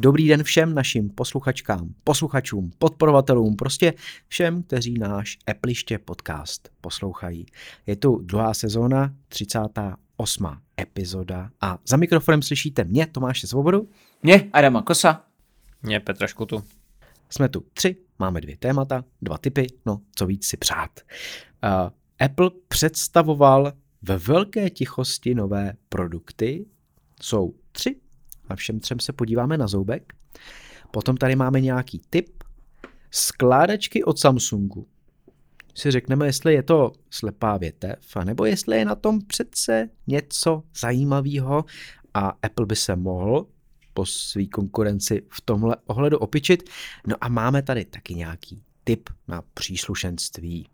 Dobrý den všem našim posluchačkám, posluchačům, podporovatelům, prostě všem, kteří náš Appliště podcast poslouchají. Je tu druhá sezóna, 38. epizoda a za mikrofonem slyšíte mě, Tomáše Svobodu. Mě, Adama Kosa. Mě, Petra Škutu. Jsme tu tři, máme dvě témata, dva typy, no co víc si přát. Uh, Apple představoval ve velké tichosti nové produkty. Jsou tři a všem třem se podíváme na zoubek. Potom tady máme nějaký tip. Skládačky od Samsungu. Si řekneme, jestli je to slepá větev, nebo jestli je na tom přece něco zajímavého a Apple by se mohl po své konkurenci v tomhle ohledu opičit. No a máme tady taky nějaký tip na příslušenství.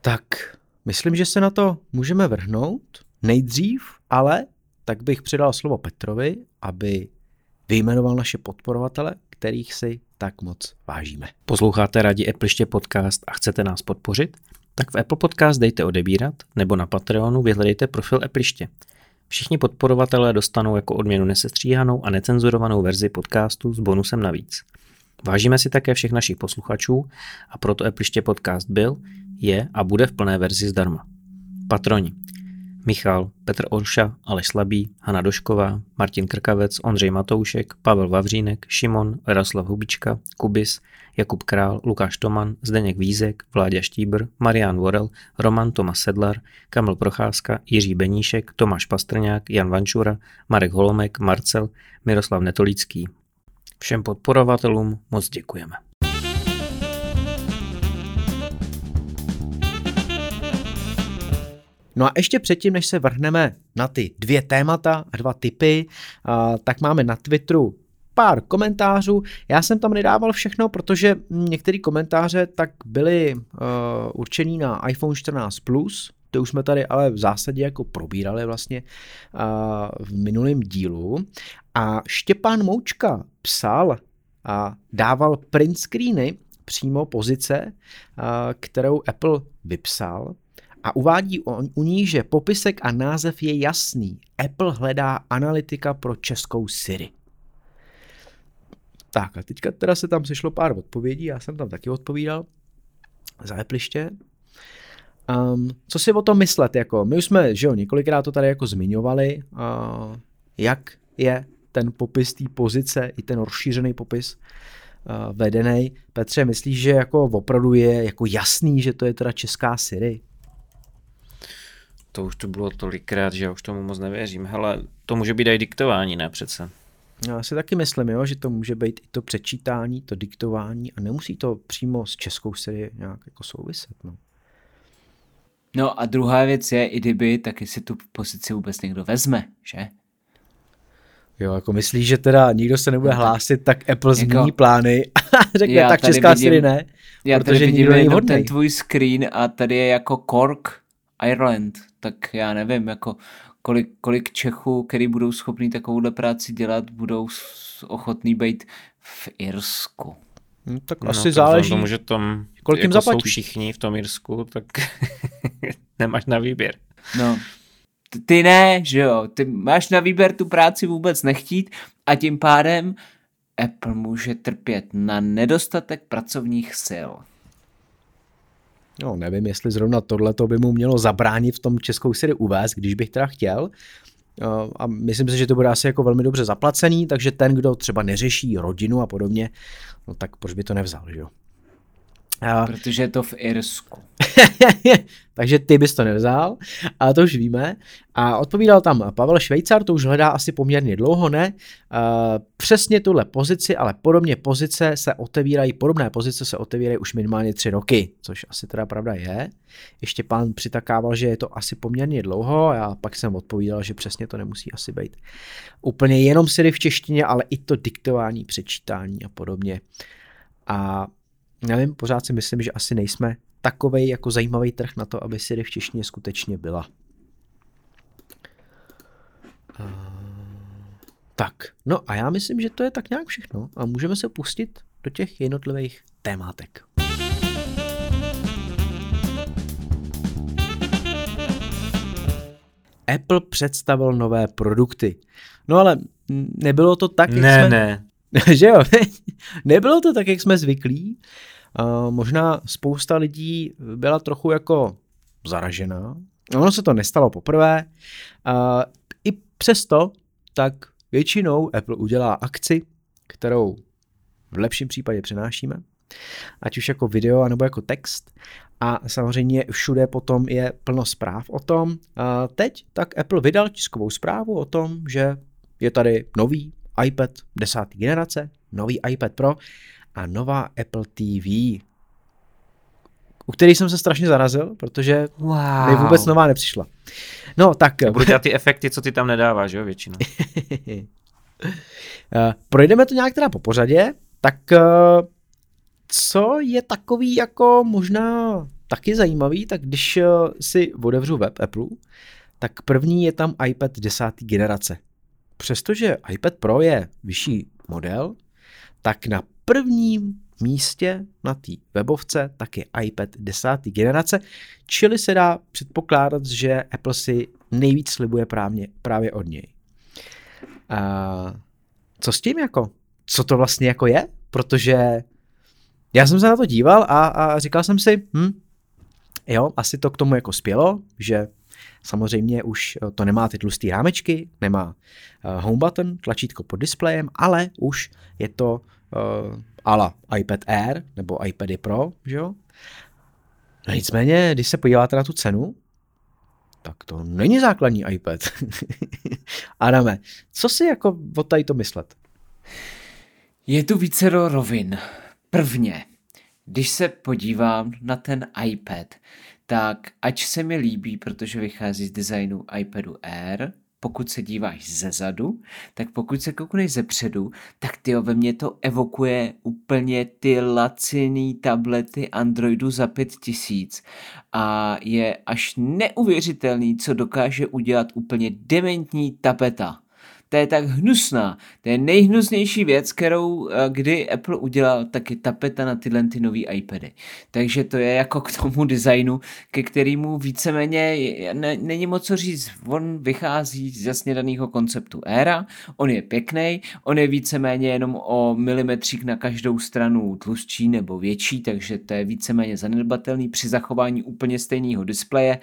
Tak, myslím, že se na to můžeme vrhnout. Nejdřív, ale tak bych předal slovo Petrovi, aby vyjmenoval naše podporovatele, kterých si tak moc vážíme. Posloucháte rádi Appleště podcast a chcete nás podpořit? Tak v Apple Podcast dejte odebírat nebo na Patreonu vyhledejte profil Appleště. Všichni podporovatelé dostanou jako odměnu nesestříhanou a necenzurovanou verzi podcastu s bonusem navíc. Vážíme si také všech našich posluchačů a proto Appleště podcast byl, je a bude v plné verzi zdarma. Patroni. Michal, Petr Orša, Aleš Slabý, Hana Došková, Martin Krkavec, Ondřej Matoušek, Pavel Vavřínek, Šimon, Jaroslav Hubička, Kubis, Jakub Král, Lukáš Toman, Zdeněk Vízek, Vláďa Štíbr, Marian Vorel, Roman Tomas Sedlar, Kamil Procházka, Jiří Beníšek, Tomáš Pastrňák, Jan Vančura, Marek Holomek, Marcel, Miroslav Netolický. Všem podporovatelům moc děkujeme. No a ještě předtím, než se vrhneme na ty dvě témata a dva typy, tak máme na Twitteru pár komentářů. Já jsem tam nedával všechno, protože některé komentáře tak byly uh, určený na iPhone 14 Plus, to už jsme tady ale v zásadě jako probírali vlastně uh, v minulém dílu. A Štěpán Moučka psal a dával print screeny přímo pozice, uh, kterou Apple vypsal a uvádí u ní, že popisek a název je jasný. Apple hledá analytika pro českou Siri. Tak a teďka teda se tam sešlo pár odpovědí, já jsem tam taky odpovídal za Appliště. Um, co si o tom myslet? Jako, my už jsme, že jo, několikrát to tady jako zmiňovali, uh, jak je ten popis té pozice, i ten rozšířený popis uh, vedený. Petře, myslíš, že jako opravdu je jako jasný, že to je teda česká Siri? To už to bylo tolikrát, že já už tomu moc nevěřím. Hele, to může být i diktování, ne přece? Já si taky myslím, jo, že to může být i to přečítání, to diktování a nemusí to přímo s českou sérii nějak jako souviset. No. no a druhá věc je, i kdyby, tak si tu pozici vůbec někdo vezme, že? Jo, jako myslíš, že teda nikdo se nebude no hlásit, tak Apple jako, změní plány a řekne, tak česká vidím, Siri ne, já protože tady vidím nikdo není ten tvůj screen a tady je jako Cork Ireland, tak já nevím, jako kolik, kolik Čechů, který budou schopní takovouhle práci dělat, budou ochotní být v Irsku. No, tak no, asi tak záleží. Tomu, že tam kolik jim jako zaplatí. jsou všichni v tom Irsku, tak nemáš na výběr. No, ty ne, že jo, ty máš na výběr tu práci vůbec nechtít a tím pádem Apple může trpět na nedostatek pracovních sil. No, nevím, jestli zrovna tohle by mu mělo zabránit v tom českou sérii uvést, když bych teda chtěl. A myslím si, že to bude asi jako velmi dobře zaplacený, takže ten, kdo třeba neřeší rodinu a podobně, no tak proč by to nevzal, že jo? Protože je to v Irsku. Takže ty bys to nevzal, a to už víme. A odpovídal tam Pavel Švejcar, to už hledá asi poměrně dlouho, ne? Přesně tuhle pozici, ale podobně pozice se otevírají, podobné pozice se otevírají už minimálně tři roky, což asi teda pravda je. Ještě pán přitakával, že je to asi poměrně dlouho, já pak jsem odpovídal, že přesně to nemusí asi být úplně jenom Siri v češtině, ale i to diktování, přečítání a podobně. A nevím, pořád si myslím, že asi nejsme takovej jako zajímavý trh na to, aby Siri v češtině skutečně byla. Uh, tak, no a já myslím, že to je tak nějak všechno a můžeme se pustit do těch jednotlivých témátek. Apple představil nové produkty. No ale nebylo to tak, jak ne, jsme... Ne, že jo, nebylo to tak, jak jsme zvyklí. Možná spousta lidí byla trochu jako zaražená. Ono se to nestalo poprvé. I přesto, tak většinou Apple udělá akci, kterou v lepším případě přenášíme, ať už jako video, nebo jako text. A samozřejmě všude potom je plno zpráv o tom. Teď tak Apple vydal tiskovou zprávu o tom, že je tady nový iPad desáté generace, nový iPad Pro a nová Apple TV, u který jsem se strašně zarazil, protože wow. mi vůbec nová nepřišla. No tak... Budu dělat ty efekty, co ty tam nedáváš, jo, většinou. Eh, projdeme to nějak teda po pořadě, tak eh, co je takový jako možná taky zajímavý, tak když eh, si otevřu web Apple, tak první je tam iPad 10. generace. Přestože iPad Pro je vyšší model, tak na prvním místě na té webovce tak je iPad 10. generace, čili se dá předpokládat, že Apple si nejvíc slibuje právě, právě od něj. A co s tím jako? Co to vlastně jako je? Protože já jsem se na to díval a, a říkal jsem si, hm, jo, asi to k tomu jako spělo, že samozřejmě už to nemá ty tlusté rámečky, nemá uh, home button, tlačítko pod displejem, ale už je to uh, ala iPad Air nebo iPady Pro, že jo? No nicméně, když se podíváte na tu cenu, tak to není základní iPad. Adame, co si jako o tady to myslet? Je tu více rovin. Prvně, když se podívám na ten iPad, tak ať se mi líbí, protože vychází z designu iPadu Air, pokud se díváš ze zadu, tak pokud se koukneš ze předu, tak ty ve mně to evokuje úplně ty laciný tablety Androidu za 5000 a je až neuvěřitelný, co dokáže udělat úplně dementní tapeta ta je tak hnusná. To je nejhnusnější věc, kterou eh, kdy Apple udělal, tak je tapeta na tyhle ty nový iPady. Takže to je jako k tomu designu, ke kterému víceméně ne, není moc co říct. On vychází z jasně daného konceptu éra, on je pěkný, on je víceméně jenom o milimetřík na každou stranu tlustší nebo větší, takže to je víceméně zanedbatelný při zachování úplně stejného displeje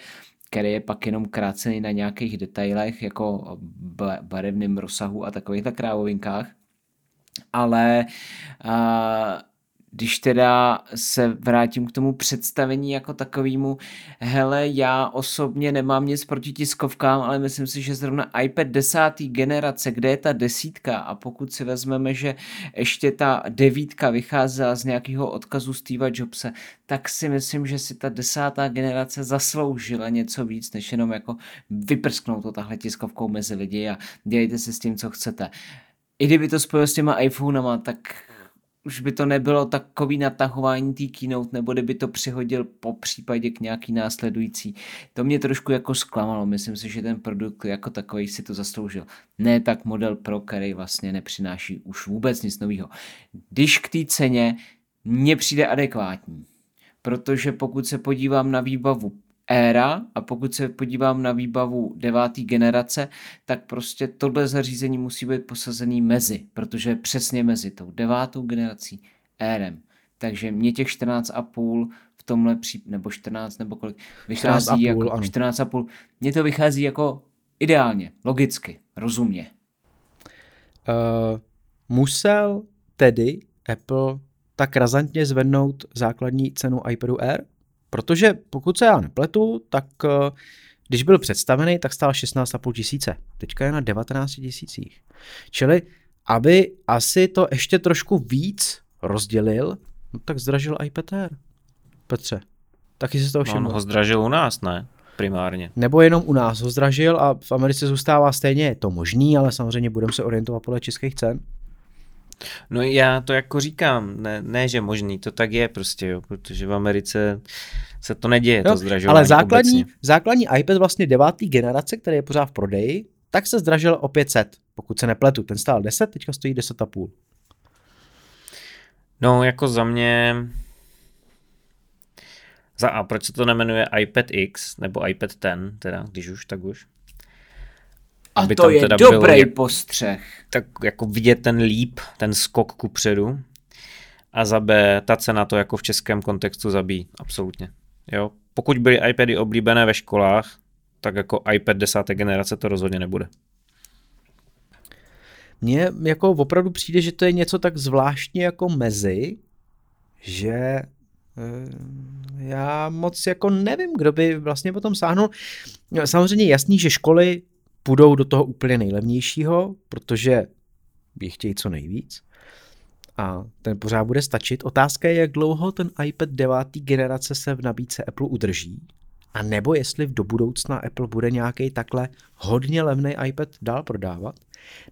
který je pak jenom krácený na nějakých detailech, jako barevným rozsahu a takovýchhle krávovinkách. Ale uh, když teda se vrátím k tomu představení jako takovému, hele, já osobně nemám nic proti tiskovkám, ale myslím si, že zrovna iPad desátý generace, kde je ta desítka a pokud si vezmeme, že ještě ta devítka vycházela z nějakého odkazu Steva Jobse, tak si myslím, že si ta desátá generace zasloužila něco víc, než jenom jako vyprsknout to tahle tiskovkou mezi lidi a dělejte si s tím, co chcete. I kdyby to spojil s těma iPhonema, tak už by to nebylo takový natahování té keynote, nebo kdyby to přihodil po případě k nějaký následující. To mě trošku jako zklamalo, myslím si, že ten produkt jako takový si to zasloužil. Ne tak model Pro, který vlastně nepřináší už vůbec nic nového. Když k té ceně mně přijde adekvátní, protože pokud se podívám na výbavu éra a pokud se podívám na výbavu deváté generace, tak prostě tohle zařízení musí být posazený mezi, protože je přesně mezi tou devátou generací érem. Takže mě těch 14,5 v tomhle případě, nebo 14 nebo kolik, vychází 14 jako 14,5. Mně to vychází jako ideálně, logicky, rozumně. Uh, musel tedy Apple tak razantně zvednout základní cenu iPadu Air? Protože pokud se já nepletu, tak eh, když byl představený, tak stál 16,5 tisíce. Teďka je na 19 tisících. Čili aby asi to ještě trošku víc rozdělil, no tak zdražil iPad Air. Petře, taky si to všiml. No, on ho zdražil u nás, ne? Primárně. Nebo jenom u nás ho zdražil a v Americe zůstává stejně. Je to možný, ale samozřejmě budeme se orientovat podle českých cen. No já to jako říkám, ne, ne že možný, to tak je prostě, jo, protože v Americe se to neděje, jo, to zdražování Ale základní, základní iPad vlastně devátý generace, který je pořád v prodeji, tak se zdražil o 500, pokud se nepletu. Ten stál 10, teďka stojí 10,5. No jako za mě... Za A, proč se to nemenuje iPad X nebo iPad 10, teda, když už, tak už? A to je teda dobrý byl, postřeh. Tak jako vidět ten líp, ten skok ku předu. A za B, ta cena to jako v českém kontextu zabíjí, absolutně. Jo? Pokud byly iPady oblíbené ve školách, tak jako iPad desáté generace to rozhodně nebude. Mně jako opravdu přijde, že to je něco tak zvláštně jako mezi, že eh, já moc jako nevím, kdo by vlastně potom sáhnul. Samozřejmě jasný, že školy půjdou do toho úplně nejlevnějšího, protože by chtějí co nejvíc a ten pořád bude stačit. Otázka je, jak dlouho ten iPad 9. generace se v nabídce Apple udrží, a nebo jestli do budoucna Apple bude nějaký takhle hodně levný iPad dál prodávat,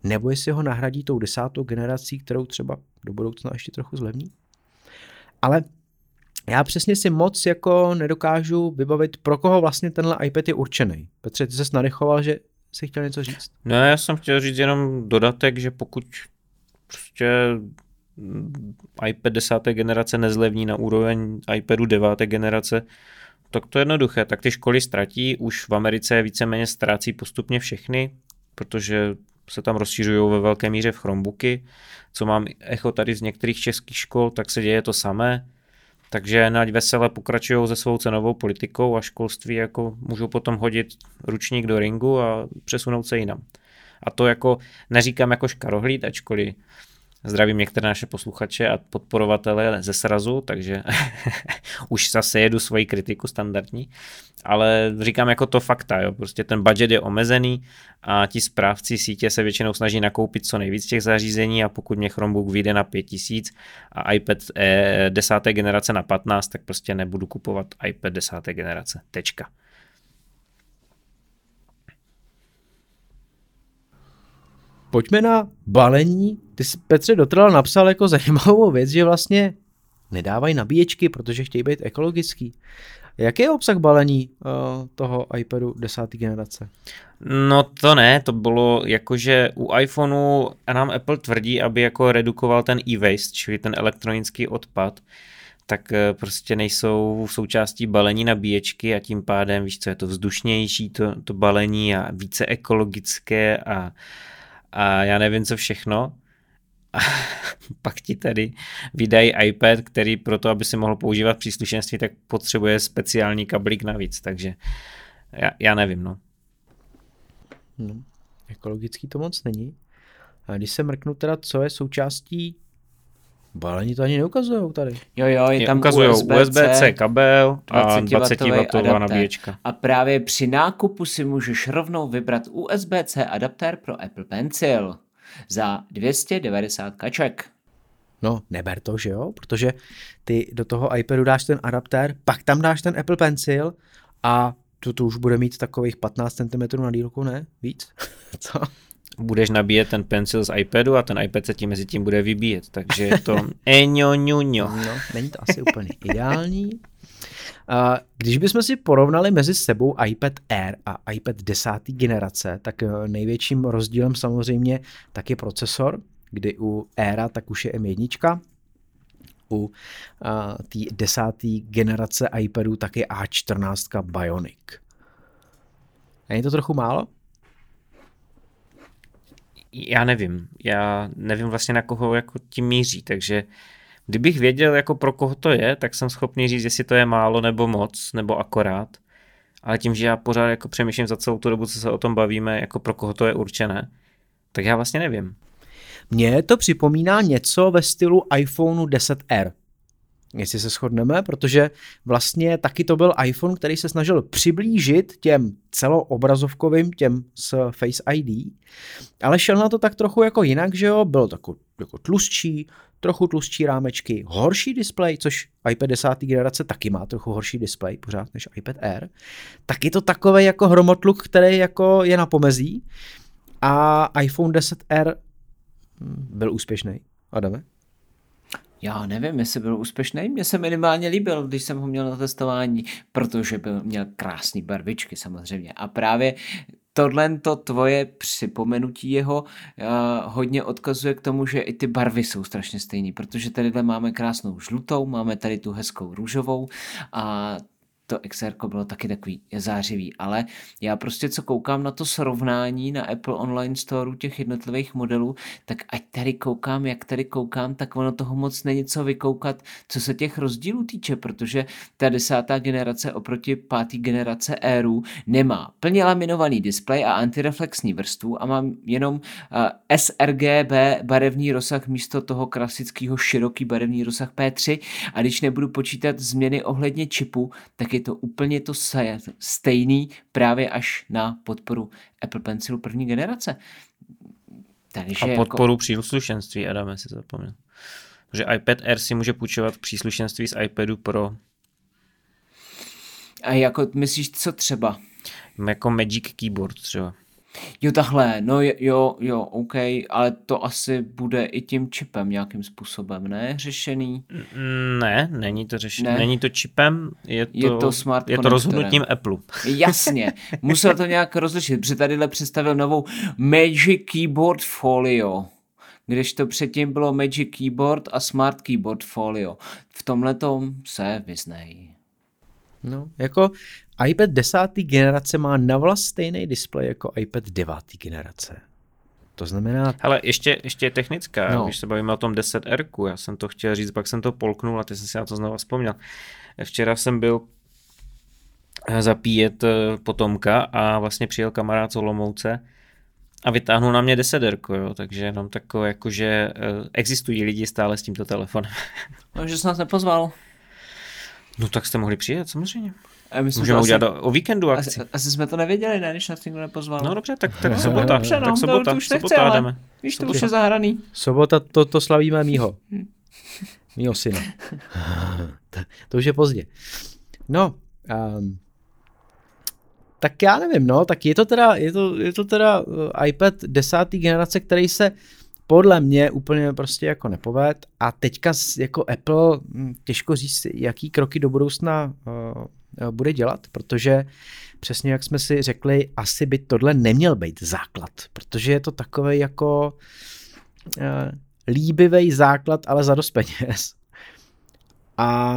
nebo jestli ho nahradí tou desátou generací, kterou třeba do budoucna ještě trochu zlevní. Ale já přesně si moc jako nedokážu vybavit, pro koho vlastně tenhle iPad je určený. Petře, ty se nadechoval, že jsi chtěl něco říct? No, já jsem chtěl říct jenom dodatek, že pokud prostě iPad 10. generace nezlevní na úroveň iPadu 9. generace, tak to je jednoduché. Tak ty školy ztratí, už v Americe víceméně ztrácí postupně všechny, protože se tam rozšířují ve velké míře v Chromebooky. Co mám echo tady z některých českých škol, tak se děje to samé. Takže nať vesele pokračují se svou cenovou politikou a školství jako můžou potom hodit ručník do ringu a přesunout se jinam. A to jako neříkám jako škarohlíd, ačkoliv Zdravím některé naše posluchače a podporovatele ze srazu, takže už zase jedu svoji kritiku standardní, ale říkám jako to fakta, jo. prostě ten budget je omezený a ti správci sítě se většinou snaží nakoupit co nejvíc těch zařízení a pokud mě Chromebook vyjde na 5000 a iPad eh, desáté generace na 15, tak prostě nebudu kupovat iPad desáté generace. Tečka. Pojďme na balení. Ty jsi, Petře Dotrval napsal jako zajímavou věc, že vlastně nedávají nabíječky, protože chtějí být ekologický. Jaký je obsah balení uh, toho iPadu 10. generace? No to ne, to bylo jakože u iPhoneu nám Apple tvrdí, aby jako redukoval ten e-waste, čili ten elektronický odpad, tak eh, prostě nejsou součástí balení nabíječky a tím pádem, víš co, je to vzdušnější to, to balení a více ekologické a a já nevím co všechno. A pak ti tady vydají iPad, který pro to, aby si mohl používat příslušenství, tak potřebuje speciální kablík navíc, takže já, já nevím, no. no. Ekologický to moc není. A když se mrknu teda, co je součástí Balení to ani neukazují tady. Jo, jo, je tam ukazují USB-C, USB-C kabel a 20W nabíječka. A právě při nákupu si můžeš rovnou vybrat USB-C adaptér pro Apple Pencil za 290 kaček. No, neber to, že jo? Protože ty do toho iPadu dáš ten adaptér, pak tam dáš ten Apple Pencil a tu, tu už bude mít takových 15 cm na dílku, ne? Víc? Co? Budeš nabíjet ten pencil z iPadu a ten iPad se tím mezi tím bude vybíjet, takže je to eňo ňuňo. No, není to asi úplně ideální. Když bychom si porovnali mezi sebou iPad Air a iPad 10. generace, tak eh, největším rozdílem samozřejmě tak je procesor, kdy u Aira tak už je M1, u té desáté generace iPadu tak je A14 Bionic. Není to trochu málo? Já nevím, já nevím vlastně na koho jako tím míří, takže kdybych věděl jako pro koho to je, tak jsem schopný říct, jestli to je málo nebo moc, nebo akorát, ale tím, že já pořád jako přemýšlím za celou tu dobu, co se o tom bavíme, jako pro koho to je určené, tak já vlastně nevím. Mně to připomíná něco ve stylu iPhoneu 10R jestli se shodneme, protože vlastně taky to byl iPhone, který se snažil přiblížit těm celoobrazovkovým, těm s Face ID, ale šel na to tak trochu jako jinak, že jo, byl takový jako tlustší, trochu tlustší rámečky, horší displej, což iPad 10. generace taky má trochu horší displej pořád než iPad Air, tak je to takový jako hromotluk, který jako je na pomezí a iPhone 10R hm, byl úspěšný. Adame? Já nevím, jestli byl úspěšný. Mně se minimálně líbil, když jsem ho měl na testování, protože byl, měl krásné barvičky samozřejmě. A právě tohle to tvoje připomenutí jeho uh, hodně odkazuje k tomu, že i ty barvy jsou strašně stejné, protože tady máme krásnou žlutou, máme tady tu hezkou růžovou a to XR bylo taky takový zářivý, ale já prostě co koukám na to srovnání na Apple Online Store těch jednotlivých modelů, tak ať tady koukám, jak tady koukám, tak ono toho moc není co vykoukat, co se těch rozdílů týče, protože ta desátá generace oproti pátý generace Airu nemá plně laminovaný displej a antireflexní vrstvu a mám jenom uh, sRGB barevný rozsah místo toho klasického široký barevný rozsah P3 a když nebudu počítat změny ohledně čipu, tak je to úplně to stejný právě až na podporu Apple Pencilu první generace. Takže a jako- podporu jako... příslušenství, Adam, si zapomněl. Že iPad Air si může půjčovat příslušenství z iPadu Pro. A jako myslíš, co třeba? Jako Magic Keyboard třeba. Jo, takhle, no jo, jo, OK, ale to asi bude i tím čipem nějakým způsobem, ne? Řešený? Ne, není to řešený, ne. není to čipem, je to, je to, smart je to rozhodnutím Apple. Jasně, musel to nějak rozlišit, protože tadyhle představil novou Magic Keyboard Folio když to předtím bylo Magic Keyboard a Smart Keyboard Folio. V tomhle se vyznej. No, jako iPad 10. generace má navlast stejný displej jako iPad 9. generace. To znamená... Ale ještě, ještě je technická, no. když se bavíme o tom 10R, já jsem to chtěl říct, pak jsem to polknul a ty jsem si na to znovu vzpomněl. Včera jsem byl eh, zapíjet eh, potomka a vlastně přijel kamarád z Olomouce a vytáhnul na mě 10 jo, takže jenom takové jako, že eh, existují lidi stále s tímto telefonem. No, že jsi nás nepozval. No tak jste mohli přijet, samozřejmě. A my Můžeme udělat asi, o víkendu akci. Asi, asi jsme to nevěděli, ne, když nás nikdo nepozval. No dobře, tak, tak sobota. Dobře, no, tak sobota, to, to už sobota nechce, jdeme. Víš, to už je zahraný. Sobota, to, to slavíme mýho. mýho syna. to, to už je pozdě. No, um, tak já nevím, no, tak je to teda, je to, je to teda uh, iPad desátý generace, který se podle mě úplně prostě jako nepoved a teďka jako Apple hm, těžko říct, jaký kroky do budoucna uh, bude dělat, protože přesně jak jsme si řekli, asi by tohle neměl být základ, protože je to takový jako uh, líbivý základ, ale za dost peněz. A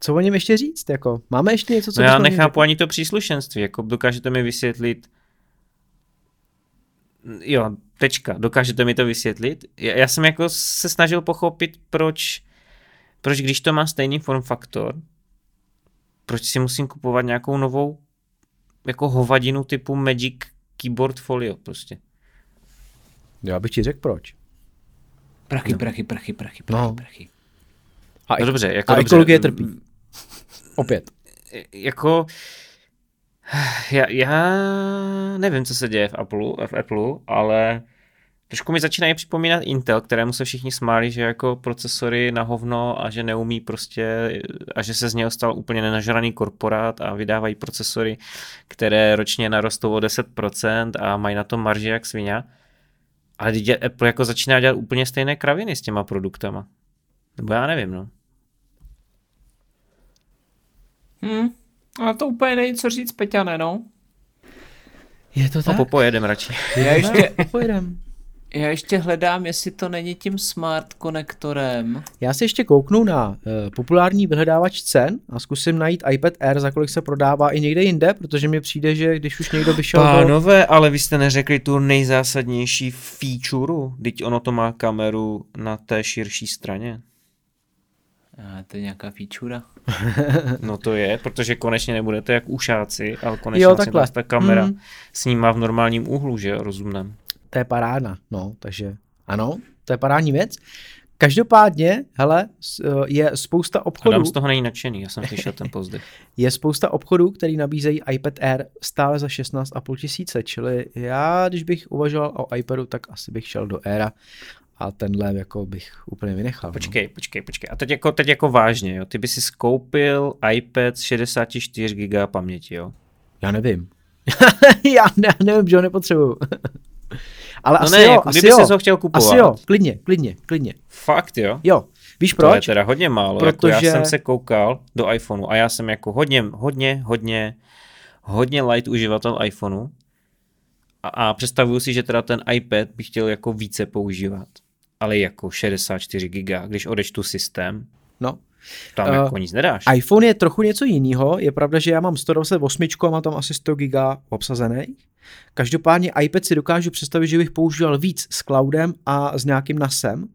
co o něm ještě říct? Jako, máme ještě něco, co no Já nechápu ani to příslušenství. Jako dokážete mi vysvětlit, jo, tečka, dokážete mi to vysvětlit? Já, já jsem jako se snažil pochopit, proč, proč když to má stejný form faktor, proč si musím kupovat nějakou novou jako hovadinu typu Magic Keyboard Folio prostě. Já bych ti řekl proč. Prachy, no. prachy, prachy, prachy, prachy, no. prachy. A, no dobře, jako a dobře. ekologie trpí. Opět. Jako já, já nevím, co se děje v Apple, v Apple, ale trošku mi začínají připomínat Intel, kterému se všichni smáli, že jako procesory na hovno a že neumí prostě a že se z něho stal úplně nenažraný korporát a vydávají procesory, které ročně narostou o 10% a mají na tom marži jak svině. Ale Apple jako začíná dělat úplně stejné kraviny s těma produktama. Nebo já nevím, no. Hmm. A to úplně není co říct, Peťane, no. Je to tak? A popojedem radši. Já ještě, popojedem. Já ještě hledám, jestli to není tím smart konektorem. Já si ještě kouknu na uh, populární vyhledávač cen a zkusím najít iPad Air, za kolik se prodává i někde jinde, protože mi přijde, že když už někdo vyšel Pánové, do... ale vy jste neřekli tu nejzásadnější feature, teď ono to má kameru na té širší straně. A to je nějaká feature. no to je, protože konečně nebudete jak ušáci, ale konečně jo, takhle. ta kamera mm. snímá v normálním úhlu, že rozumném. To je parádna, no, takže ano, to je parádní věc. Každopádně, hele, eh, je spousta obchodů. Adam z toho není nadšený, já jsem slyšel ten pozdech. je spousta obchodů, který nabízejí iPad Air stále za 16,5 tisíce, čili já, když bych uvažoval o iPadu, tak asi bych šel do Aira a tenhle jako bych úplně vynechal. No. Počkej, no. počkej, počkej. A teď jako, teď jako vážně, jo? Ty by si skoupil iPad s 64 GB paměti, jo? Já nevím. já ne, nevím, že ho nepotřebuju. Ale no asi ne, jo, jako, asi kdyby jo. jsi ho chtěl kupovat. Asi jo, klidně, klidně, klidně. Fakt jo? Jo. Víš proč? To je teda hodně málo. Protože... Jako já jsem se koukal do iPhoneu a já jsem jako hodně, hodně, hodně, hodně light uživatel iPhoneu a, a představuju si, že teda ten iPad bych chtěl jako více používat ale jako 64 GB, když odečtu systém. No, Tam uh, jako nic nedáš. iPhone je trochu něco jiného. Je pravda, že já mám 128 a mám tam asi 100 giga obsazený. Každopádně iPad si dokážu představit, že bych používal víc s cloudem a s nějakým NASem,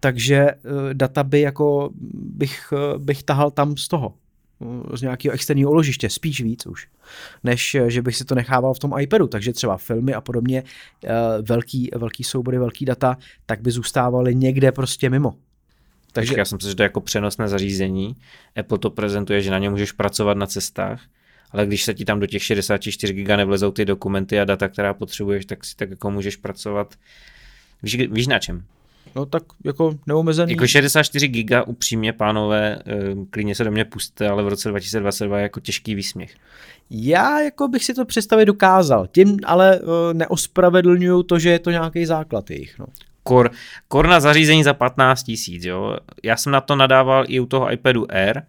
takže uh, data by jako bych, uh, bych tahal tam z toho z nějakého externího uložiště, spíš víc už, než že bych si to nechával v tom iPadu, takže třeba filmy a podobně, velký, velký soubory, velký data, tak by zůstávaly někde prostě mimo. Takže já jsem si, že to je jako přenosné zařízení. Apple to prezentuje, že na ně můžeš pracovat na cestách, ale když se ti tam do těch 64 GB nevlezou ty dokumenty a data, která potřebuješ, tak si tak jako můžeš pracovat. Víš, víš na čem? No tak jako neomezený. Jako 64 giga upřímně, pánové, eh, klidně se do mě puste, ale v roce 2022 je jako těžký výsměch. Já jako bych si to představit dokázal, tím ale eh, neospravedlňuju to, že je to nějaký základ jejich. No. Kor, kor na zařízení za 15 tisíc, jo. Já jsem na to nadával i u toho iPadu Air,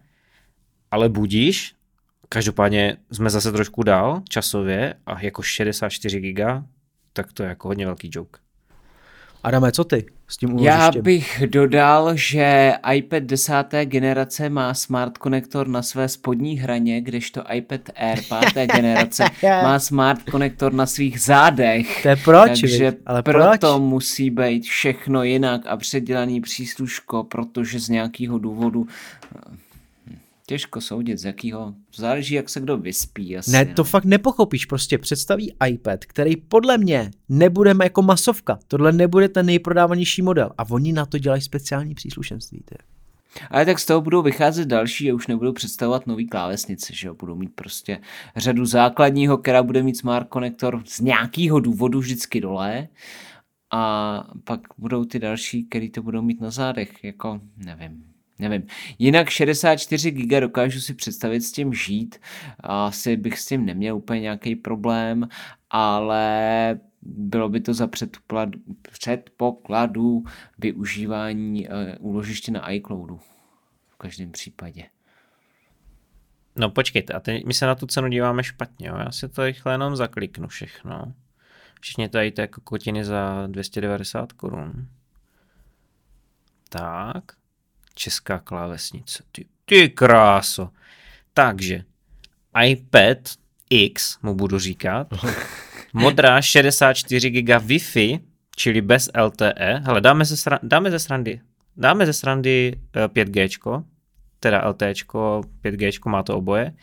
ale budíš, každopádně jsme zase trošku dál časově a jako 64 giga, tak to je jako hodně velký joke. Adame, co ty s tím úložištěm? Já bych dodal, že iPad desáté generace má smart konektor na své spodní hraně, kdežto iPad Air páté generace má smart konektor na svých zádech. To je proč, Takže ale proto proč? musí být všechno jinak a předělaný přísluško, protože z nějakého důvodu Těžko soudit, z jakého. Záleží, jak se kdo vyspí. Asi, ne, to no. fakt nepochopíš. Prostě představí iPad, který podle mě nebude jako masovka. Tohle nebude ten nejprodávanější model. A oni na to dělají speciální příslušenství. Tě. Ale tak z toho budou vycházet další a už nebudou představovat nový klávesnice, že jo? Budou mít prostě řadu základního, která bude mít smart konektor z nějakého důvodu vždycky dole a pak budou ty další, který to budou mít na zádech, jako nevím, Nevím. Jinak 64 GB dokážu si představit s tím žít. Asi bych s tím neměl úplně nějaký problém, ale bylo by to za předpokladu, využívání uh, úložiště na iCloudu. V každém případě. No počkejte, a teď my se na tu cenu díváme špatně, jo? já si to rychle jenom zakliknu všechno. Všichni tady to jako kotiny za 290 korun. Tak, česká klávesnice. Ty, ty kráso. Takže iPad X mu budu říkat. Modrá 64 GB Wi-Fi, čili bez LTE. Hele, dáme ze, sra- dáme ze srandy. Dáme ze srandy 5G, eh, teda LTE, 5G, má to oboje.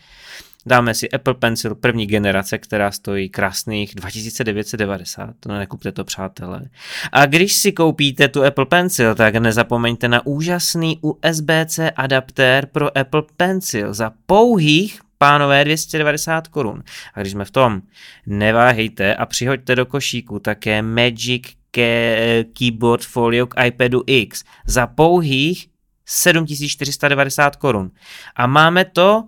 Dáme si Apple Pencil první generace, která stojí krásných 2990, to nekupte to přátelé. A když si koupíte tu Apple Pencil, tak nezapomeňte na úžasný USB-C adaptér pro Apple Pencil za pouhých pánové 290 korun. A když jsme v tom, neváhejte a přihoďte do košíku také Magic Keyboard Folio k iPadu X za pouhých 7490 korun. A máme to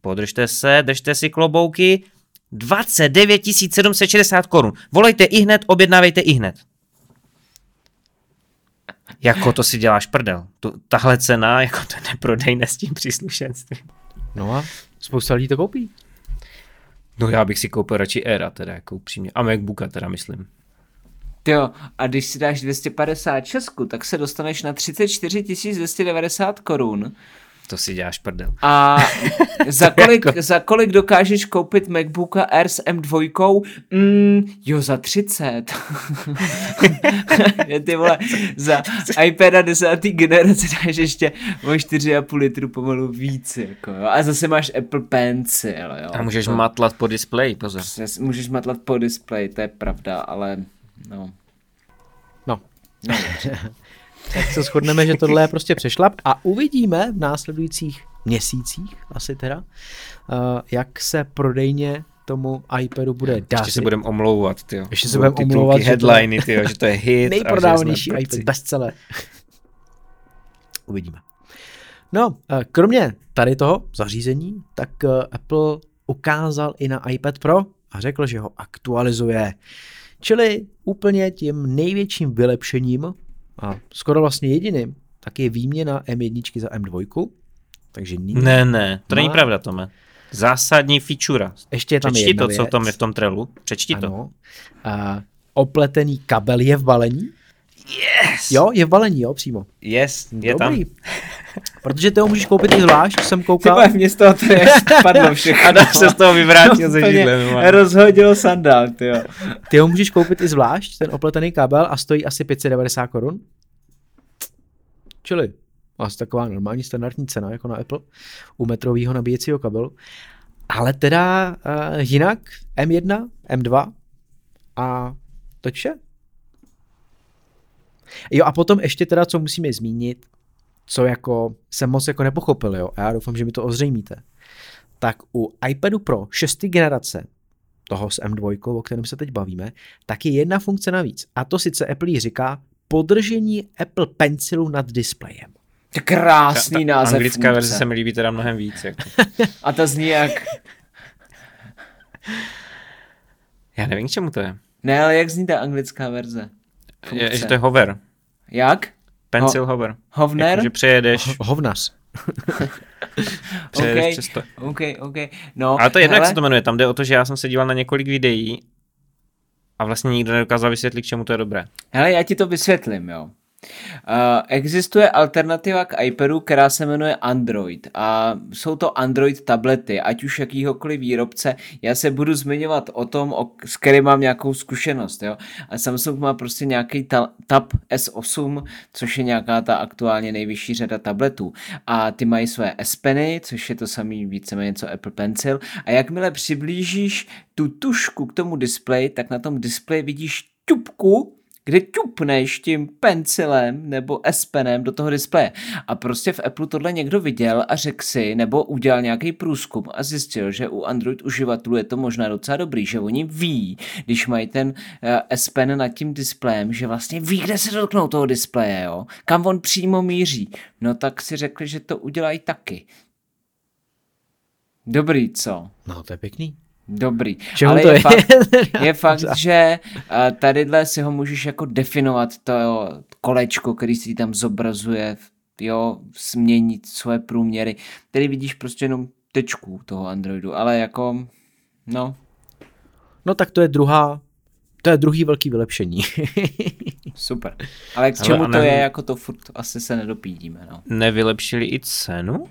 podržte se, držte si klobouky, 29 760 korun. Volejte i hned, objednávejte i hned. Jako to si děláš prdel. Tu, tahle cena, jako to neprodejne s tím příslušenstvím. No a spousta lidí to koupí. No já bych si koupil radši Era teda, jako upřímně. A MacBooka teda myslím. Jo, a když si dáš 256, tak se dostaneš na 34 290 korun to si děláš prdel. A za kolik, jako- za kolik dokážeš koupit MacBooka Air s M2? Mm, jo, za 30. Ty vole, za iPada 10. generace dáš ještě o 4,5 litru pomalu víc. Jako, jo. A zase máš Apple Pencil. Jo. A můžeš to... matlat po displeji, pozor. Můžeš matlat po displeji, to je pravda, ale no. No. no tak se shodneme, že tohle je prostě přešlap a uvidíme v následujících měsících asi teda, eh, jak se prodejně tomu iPadu bude dařit. Ještě se budeme omlouvat, ty. Ještě se budeme omlouvat, headliny, tyjo, že to je hit. Nejprodávanější iPad, bestseller. Uvidíme. No, eh, kromě tady toho zařízení, tak eh, Apple ukázal i na iPad Pro a řekl, že ho aktualizuje. Čili úplně tím největším vylepšením a skoro vlastně jediným, tak je výměna M1 za M2. Takže nyní ne, ne, to má... není pravda, Tome. Zásadní feature. Ještě tam Přečti to, věc. co tam je v tom trelu. Přečti ano. to. A opletený kabel je v balení. Yes! Jo, je v balení, jo, přímo. Yes, je Dobrý. tam. Protože ty ho můžeš koupit i zvlášť, jsem koukal. Ty mě z toho to je spadlo všechno. A dá se z toho vyvrátil ze židlem. Rozhodil sandál, ty jo. Ty ho můžeš koupit i zvlášť, ten opletený kabel a stojí asi 590 korun. Čili asi taková normální standardní cena, jako na Apple, u metrového nabíjecího kabelu. Ale teda uh, jinak M1, M2 a to vše. Jo a potom ještě teda, co musíme zmínit, co jako jsem moc jako nepochopil, jo, a já doufám, že mi to ozřejmíte, tak u iPadu Pro 6. generace, toho s M2, o kterém se teď bavíme, tak je jedna funkce navíc. A to sice Apple říká podržení Apple Pencilu nad displejem. To krásný ta, ta název Anglická funkce. verze se mi líbí teda mnohem víc. Jako. A ta zní jak... Já nevím, k čemu to je. Ne, ale jak zní ta anglická verze? Je, že to je hover. Jak? Pencil Ho- hover. Hovner? Jako, že přejedeš. Ho- hovnař. přejedeš okay, přes to. OK, OK. No, Ale to je jedno, jak se to jmenuje. Tam jde o to, že já jsem se díval na několik videí a vlastně nikdo nedokázal vysvětlit, k čemu to je dobré. Hele, já ti to vysvětlím, jo. Uh, existuje alternativa k iPadu, která se jmenuje Android a jsou to Android tablety, ať už jakýhokoliv výrobce. Já se budu zmiňovat o tom, o, s kterým mám nějakou zkušenost. Jo? A Samsung má prostě nějaký ta, Tab S8, což je nějaká ta aktuálně nejvyšší řada tabletů. A ty mají své S Peny, což je to samý víceméně co Apple Pencil. A jakmile přiblížíš tu tušku k tomu displeji, tak na tom displeji vidíš ťupku, kdy ťupneš tím pencilem nebo S-penem do toho displeje. A prostě v Apple tohle někdo viděl a řekl si, nebo udělal nějaký průzkum a zjistil, že u Android uživatelů je to možná docela dobrý, že oni ví, když mají ten uh, S-pen nad tím displejem, že vlastně ví, kde se dotknou toho displeje, jo? kam on přímo míří. No tak si řekli, že to udělají taky. Dobrý, co? No, to je pěkný. Dobrý. Čemu Ale to je, je? fakt, je fakt, že uh, tadyhle si ho můžeš jako definovat to kolečko, který si tam zobrazuje, jo, změnit svoje průměry. Tady vidíš prostě jenom tečku toho Androidu, ale jako, no. No tak to je druhá, to je druhý velký vylepšení. Super. Ale k čemu to je, jako to furt asi se nedopídíme, no. Nevylepšili i cenu?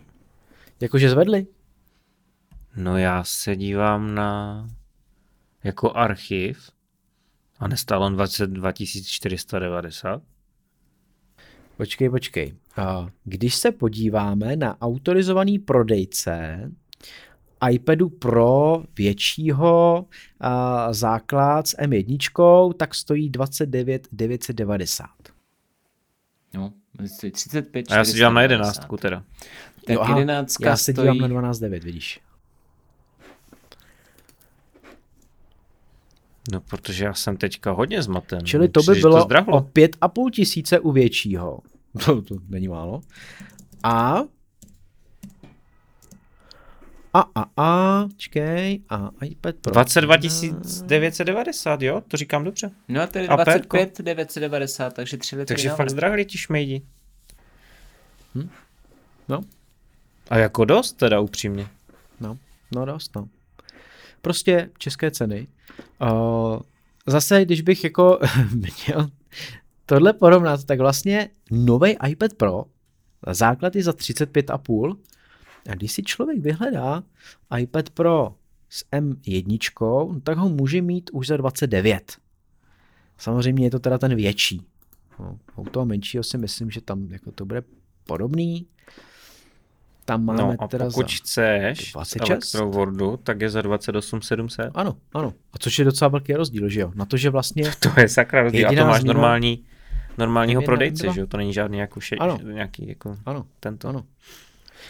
Jakože zvedli? No já se dívám na jako archiv a nestálo on 22 490. Počkej, počkej. Když se podíváme na autorizovaný prodejce iPadu Pro většího základ s M1, tak stojí 29 990. No, 35 A já se dívám na 11 teda. Tak jo, 11 já se dívám na 12 9, vidíš. No, protože já jsem teďka hodně zmaten. Čili to by Přijde bylo to o pět a půl tisíce u většího. To, to není málo. A a, a, a, čkej, a iPad Pro. 22 990, jo? To říkám dobře. No a tedy 25 990, takže 3 litry Takže fakt zdrahli ti šmejdi. Hm? No. A jako dost teda upřímně. No, no dost, no. Prostě české ceny. Zase, když bych jako měl tohle porovnat, tak vlastně nový iPad Pro, základ je za 35,5 a když si člověk vyhledá iPad Pro s M1, no, tak ho může mít už za 29. Samozřejmě je to teda ten větší. No, u toho menšího si myslím, že tam jako to bude podobný. Tam máme no a teda pokud za chceš 26? elektrowordu, tak je za 28 700. Ano, ano. A což je docela velký rozdíl, že jo? Na to, že vlastně... To je sakra rozdíl. A to máš změna... normální, normálního M1, prodejce, M2. že jo? To není žádný jako še... Ano. nějaký jako Ano, tento. ano.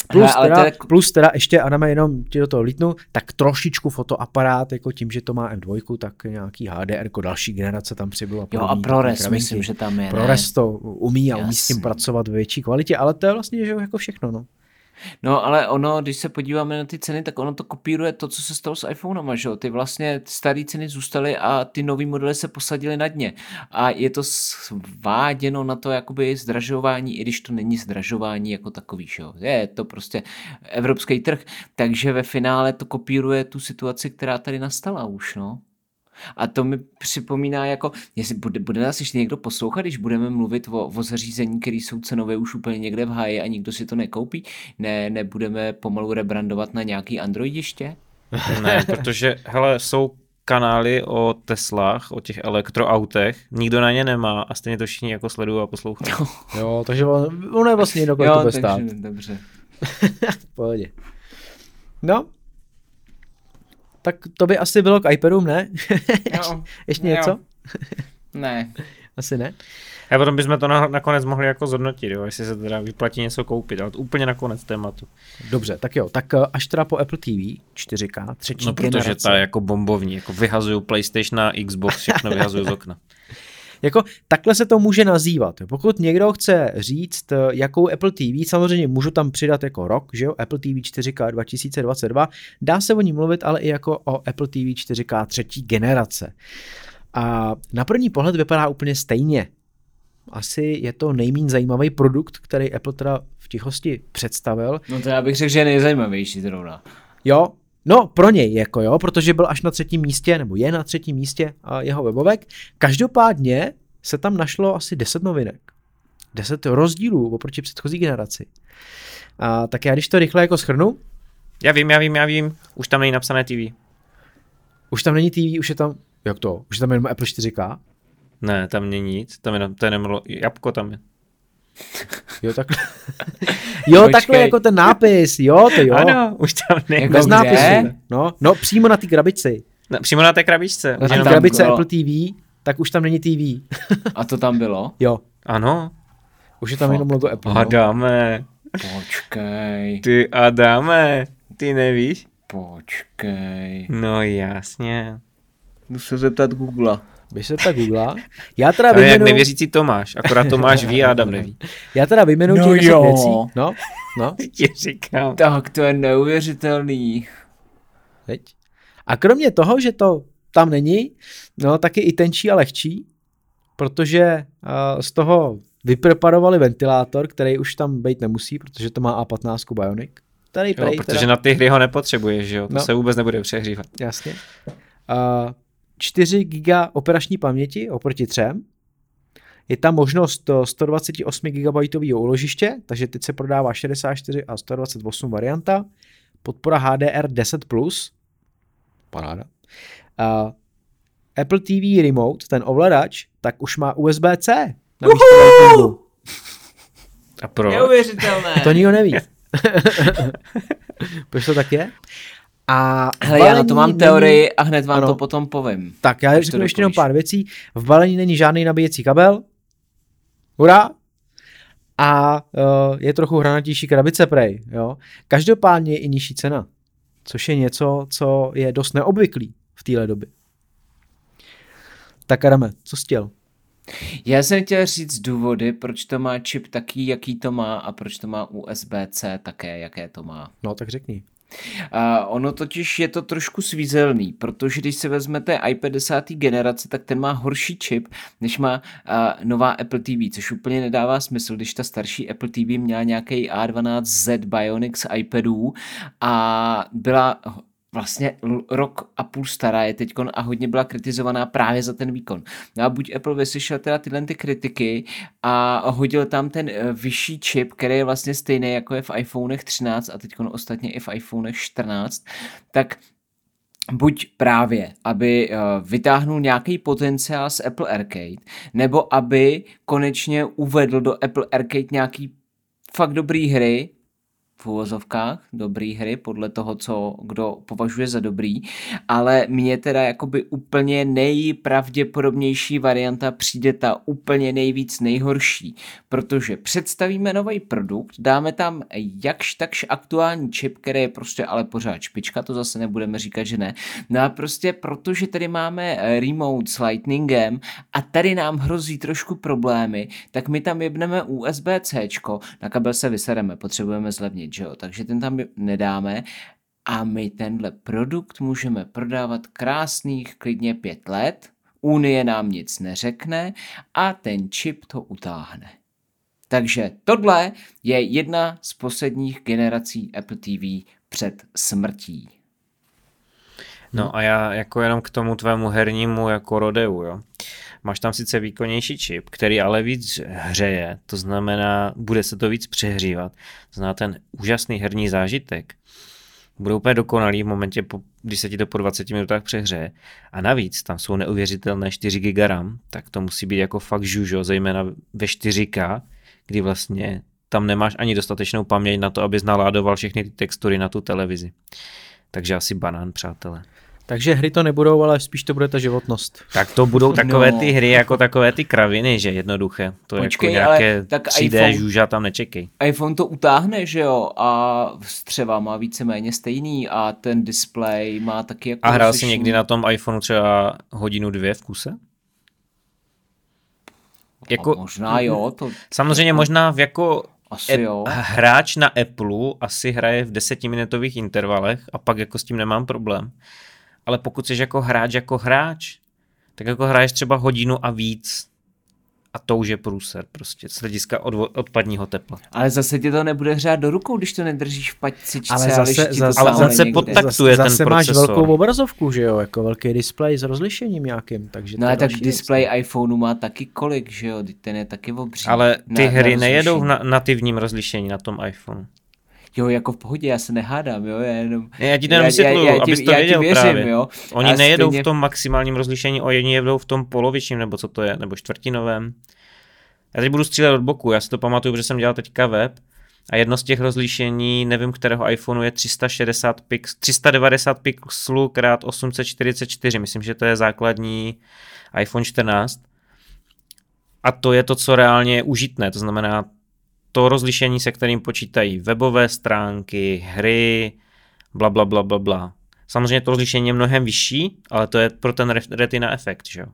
Plus, Hele, ale teda, to je- plus teda ještě, Adame, jenom ti do toho lítnu, tak trošičku fotoaparát, jako tím, že to má M2, tak nějaký HDR, jako další generace tam přibylo. Jo a ProRes kravinky. myslím, že tam je, ne? ProRes to umí a umí s tím pracovat ve větší kvalitě, ale to je vlastně že jo, jako všechno. No. No ale ono, když se podíváme na ty ceny, tak ono to kopíruje to, co se stalo s iPhonema, že jo? Ty vlastně staré ceny zůstaly a ty nový modely se posadily na dně. A je to sváděno na to jakoby zdražování, i když to není zdražování jako takový, že jo? Je to prostě evropský trh, takže ve finále to kopíruje tu situaci, která tady nastala už, no. A to mi připomíná jako, jestli bude, bude nás ještě někdo poslouchat, když budeme mluvit o, o zařízení, které jsou cenově už úplně někde v háji a nikdo si to nekoupí? Ne, nebudeme pomalu rebrandovat na nějaký Androidiště? Ne, protože, hele, jsou kanály o Teslách, o těch elektroautech, nikdo na ně nemá a stejně to všichni jako sledují a poslouchají. jo, takže on, on je vlastně jedno, kolik to bude stát. dobře. v pohodě. No, tak to by asi bylo k iPadům, ne? Jo. Ještě něco? Jo. Ne. Asi ne. A potom bychom to na, nakonec mohli jako zhodnotit, jo, jestli se teda vyplatí něco koupit, ale úplně nakonec tématu. Dobře, tak jo, tak eh, až teda po Apple TV 4K, třetí No protože generace. ta je jako bombovní, jako vyhazuju PlayStation na Xbox, všechno vyhazuju z okna. Jako takhle se to může nazývat. Pokud někdo chce říct, eh, jakou Apple TV, samozřejmě můžu tam přidat jako rok, že jo, Apple TV 4K 2022, dá se o ní mluvit, ale i jako o Apple TV 4K třetí generace. A na první pohled vypadá úplně stejně. Asi je to nejméně zajímavý produkt, který Apple teda v tichosti představil. No to já bych řekl, že je nejzajímavější zrovna. Jo, No, pro něj, jako jo, protože byl až na třetím místě, nebo je na třetím místě jeho webovek. Každopádně se tam našlo asi 10 novinek. 10 rozdílů oproti předchozí generaci. A, tak já když to rychle jako schrnu. Já vím, já vím, já vím. Už tam není napsané TV. Už tam není TV, už je tam, jak to, už je tam jenom Apple 4K? Ne, tam není nic, tam je, to je nemlo, jabko tam je. Jo, takhle. jo, Počkej. takhle jako ten nápis, jo, to jo. Ano, už tam není. Jako Bez nápisu. No, no, přímo na té krabici. No, přímo na té krabičce. Na té krabice bylo... Apple TV, tak už tam není TV. A to tam bylo? Jo. Ano. Už je tam Fakt. jenom logo Apple. No. Adame. Počkej. Ty Adame, ty nevíš? Počkej. No jasně. Jdu se zeptat Google. Běž se tak Google. Já teda vyjmenu... jak nevěřící Tomáš, akorát Tomáš ví a Adam neví. Já teda vyjmenu no těch jo. věcí. No, no. Ti říkám. Tak to je neuvěřitelný. Teď. A kromě toho, že to tam není, no tak je i tenčí a lehčí, protože uh, z toho vypreparovali ventilátor, který už tam být nemusí, protože to má A15 Bionic. Tady jo, protože teda... na ty hry ho nepotřebuješ, že jo? To no. se vůbec nebude přehřívat. Jasně. Uh, 4 GB operační paměti oproti 3. Je tam možnost 128 GB úložiště, takže teď se prodává 64 a 128 varianta. Podpora HDR10+. Paráda. Uh, Apple TV Remote, ten ovladač, tak už má USB-C. Na a pro? Neuvěřitelné. To nikdo neví. Proč to tak je? A Hele, já na to mám teorii není... a hned vám ano. to potom povím. Tak já řeknu ještě jenom pár věcí. V balení není žádný nabíjecí kabel. Hurá! A uh, je trochu hranatější krabice prej. Jo? Každopádně je i nižší cena. Což je něco, co je dost neobvyklý v téhle době. Tak Adame, co jsi chtěl? Já jsem chtěl říct důvody, proč to má čip taký, jaký to má a proč to má USB-C také, jaké to má. No, tak řekni. A ono totiž je to trošku svízelný, protože když se vezmete iPad 10. generace, tak ten má horší čip, než má nová Apple TV, což úplně nedává smysl, když ta starší Apple TV měla nějaký A12Z Bionic z iPadů a byla vlastně rok a půl stará je teď a hodně byla kritizovaná právě za ten výkon. No a buď Apple vyslyšel teda tyhle ty kritiky a hodil tam ten eh, vyšší čip, který je vlastně stejný jako je v iPhonech 13 a teď ostatně i v iPhonech 14, tak buď právě, aby uh, vytáhnul nějaký potenciál z Apple Arcade, nebo aby konečně uvedl do Apple Arcade nějaký fakt dobrý hry, v úvozovkách dobrý hry, podle toho, co kdo považuje za dobrý, ale mně teda jakoby úplně nejpravděpodobnější varianta přijde ta úplně nejvíc nejhorší, protože představíme nový produkt, dáme tam jakž takž aktuální čip, který je prostě ale pořád špička, to zase nebudeme říkat, že ne. No a prostě protože tady máme remote s lightningem a tady nám hrozí trošku problémy, tak my tam jebneme USB-C, na kabel se vysereme, potřebujeme zlevnit změnit, že jo? takže ten tam nedáme a my tenhle produkt můžeme prodávat krásných klidně pět let, Unie nám nic neřekne a ten čip to utáhne. Takže tohle je jedna z posledních generací Apple TV před smrtí. No a já jako jenom k tomu tvému hernímu jako rodeu, jo. Máš tam sice výkonnější čip, který ale víc hřeje, to znamená, bude se to víc přehřívat. To ten úžasný herní zážitek bude úplně dokonalý v momentě, když se ti to po 20 minutách přehřeje. A navíc tam jsou neuvěřitelné 4 GB RAM, tak to musí být jako fakt žužo, zejména ve 4K, kdy vlastně tam nemáš ani dostatečnou paměť na to, abys naládoval všechny ty textury na tu televizi. Takže asi banán, přátelé. Takže hry to nebudou, ale spíš to bude ta životnost. Tak to budou takové no. ty hry, jako takové ty kraviny, že jednoduché. To jako Počkej, jako nějaké tak 3D iPhone, žůža tam nečekej. iPhone to utáhne, že jo, a střeva má víceméně stejný a ten display má taky jako... A hrál jsi někdy na tom iPhoneu třeba hodinu dvě v kuse? Jako, a možná jo. To, samozřejmě to, možná v jako asi e- jo. hráč na Apple asi hraje v desetiminutových intervalech a pak jako s tím nemám problém ale pokud jsi jako hráč jako hráč, tak jako hraješ třeba hodinu a víc a to už je průser prostě z hlediska od, odpadního tepla. Ale zase ti to nebude hřát do rukou, když to nedržíš v paťcičce. Ale zase, zase, ale zase podtaktuje zase, ten zase procesor. máš velkou obrazovku, že jo, jako velký displej s rozlišením nějakým. Takže no ale tak displej iPhoneu má taky kolik, že jo, ten je taky obří. Ale ty na, hry na nejedou v na, nativním rozlišení na tom iPhoneu jo, jako v pohodě, já se nehádám, jo, já jenom... Já ti jenom vysvětluju, abys to věděl věřím, právě. Jo. Oni a nejedou stejně... v tom maximálním rozlišení, oni jedou v tom polovičním, nebo co to je, nebo čtvrtinovém. Já teď budu střílet od boku, já si to pamatuju, protože jsem dělal teďka web a jedno z těch rozlišení, nevím kterého iPhoneu je 360 pix, 390 pixelů krát 844, myslím, že to je základní iPhone 14. A to je to, co reálně je užitné, to znamená to rozlišení, se kterým počítají webové stránky, hry, bla, bla, bla, bla, bla. Samozřejmě to rozlišení je mnohem vyšší, ale to je pro ten retina efekt, že jo.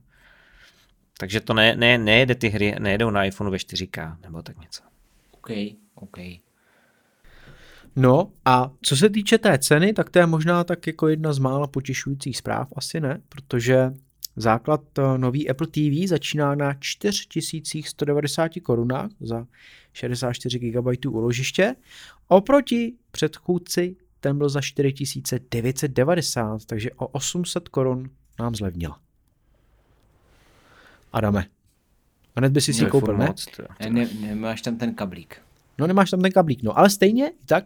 Takže to ne, ne, nejede ty hry, nejedou na iPhone ve 4K nebo tak něco. OK, OK. No a co se týče té ceny, tak to je možná tak jako jedna z mála potěšujících zpráv, asi ne, protože základ eh, nový Apple TV začíná na 4190 korunách za 64 GB uložiště. Oproti předchůdci ten byl za 4990, takže o 800 korun nám zlevnila. Adame. A hned by si si koupil, ne? Moc, ne, ne? Nemáš tam ten kablík. No nemáš tam ten kablík, no ale stejně tak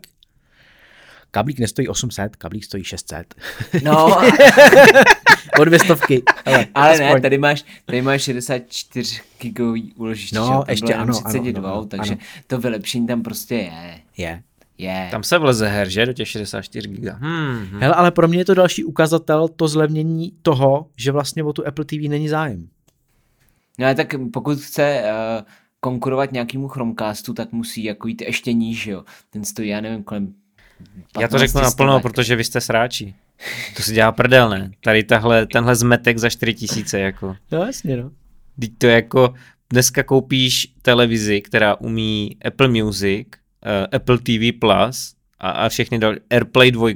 kablík nestojí 800, kablík stojí 600. No. o dvě stovky. Ale, ale ne, tady máš, tady máš 64 gigový úložiště. No, ještě ano, 32, ano, ano, takže ano. to vylepšení tam prostě je. Je. Je. Tam se vleze her, že? Do těch 64 giga. Hmm, hmm. Hele, ale pro mě je to další ukazatel, to zlevnění toho, že vlastně o tu Apple TV není zájem. No ale tak pokud chce uh, konkurovat nějakému Chromecastu, tak musí jako jít ještě níž, jo. Ten stojí, já nevím, kolem já to řeknu naplno, protože vy jste sráči. To si dělá prdel, ne? Tady tahle, tenhle zmetek za 4 tisíce, jako. No jasně, no. Teď to jako, dneska koupíš televizi, která umí Apple Music, uh, Apple TV Plus a, a všechny dal Airplay 2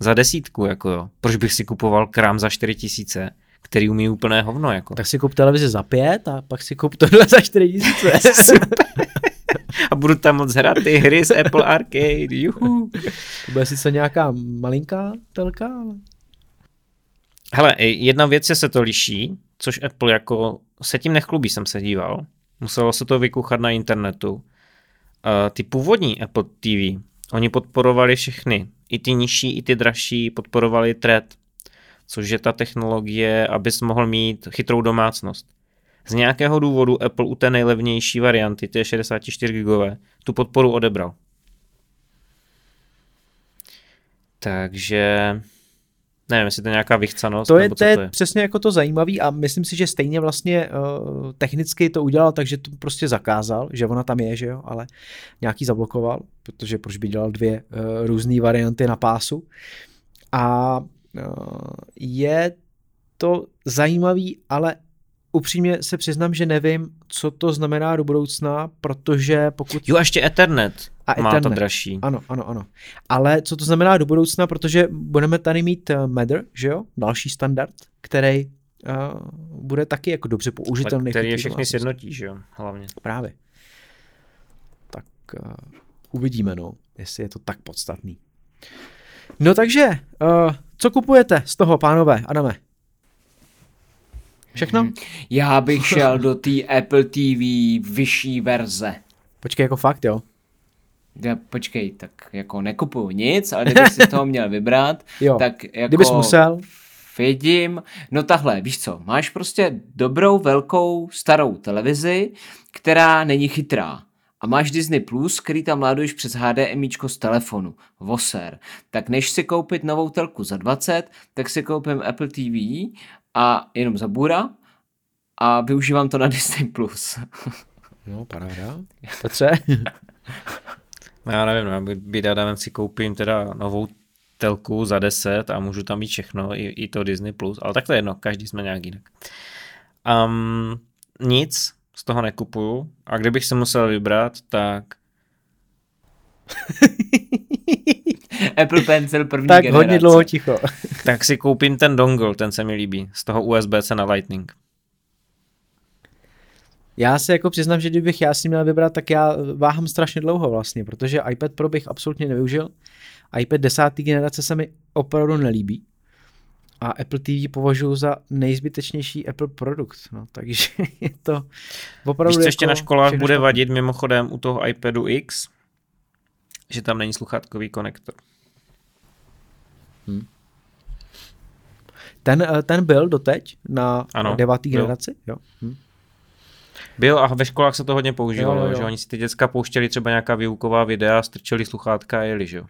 za desítku, jako jo. Proč bych si kupoval krám za 4 tisíce? který umí úplné hovno. Jako. Tak si kup televizi za pět a pak si kup tohle za 4 tisíce. a budu tam moc hrát ty hry z Apple Arcade. Juhu. To bude sice nějaká malinká telka, ale... Hele, jedna věc je se to liší, což Apple jako se tím nechlubí, jsem se díval. Muselo se to vykuchat na internetu. Uh, ty původní Apple TV, oni podporovali všechny. I ty nižší, i ty dražší podporovali thread, což je ta technologie, abys mohl mít chytrou domácnost. Z nějakého důvodu Apple u té nejlevnější varianty, ty 64 gigové, tu podporu odebral. Takže nevím, jestli to je nějaká vychcanost. To je, to je, to je přesně jako to zajímavý a myslím si, že stejně vlastně uh, technicky to udělal, takže to prostě zakázal, že ona tam je, že jo, ale nějaký zablokoval, protože proč by dělal dvě uh, různé varianty na pásu. A uh, je to zajímavý, ale upřímně se přiznám, že nevím, co to znamená do budoucna, protože pokud... Jo, ještě Ethernet a má Ethernet. to dražší. Ano, ano, ano. Ale co to znamená do budoucna, protože budeme tady mít uh, Matter, že jo? Další standard, který uh, bude taky jako dobře použitelný. Který je všechny sjednotí, že jo? Hlavně. Právě. Tak uh, uvidíme, no, jestli je to tak podstatný. No takže, uh, co kupujete z toho, pánové, Adame? Všechno? Hmm. Já bych šel do té Apple TV vyšší verze. Počkej, jako fakt, jo? Já, počkej, tak jako nekupuju nic, ale kdybych si toho měl vybrat, jo. tak jako... Kdybys musel. Vidím, no tahle, víš co, máš prostě dobrou, velkou, starou televizi, která není chytrá. A máš Disney Plus, který tam láduješ přes HDMI z telefonu, voser. Tak než si koupit novou telku za 20, tak si koupím Apple TV a jenom za bůra a využívám to na Disney Plus. no, paráda. Petře? No, já nevím, no, já bych Adamem si koupím teda novou telku za 10 a můžu tam mít všechno, i, i to Disney+, Plus, ale tak to je jedno, každý jsme nějak jinak. Um, nic z toho nekupuju a kdybych se musel vybrat, tak Apple Pencil první Tak generace. hodně dlouho ticho. tak si koupím ten dongle, ten se mi líbí, z toho USB-C na Lightning. Já se jako přiznám, že kdybych já si měl vybrat, tak já váhám strašně dlouho vlastně, protože iPad Pro bych absolutně nevyužil. iPad 10. generace se mi opravdu nelíbí. A Apple TV považuji za nejzbytečnější Apple produkt. No, takže je to opravdu Víš, co jako ještě na školách bude vadit mimochodem u toho iPadu X? Že tam není sluchátkový konektor. Hmm. Ten, eh, ten byl doteď na ano, devátý generaci? Jo. Hm. Byl a ve školách se to hodně používalo, jo, jo. že oni si ty děcka pouštěli třeba nějaká výuková videa, strčeli sluchátka a jeli, že jo.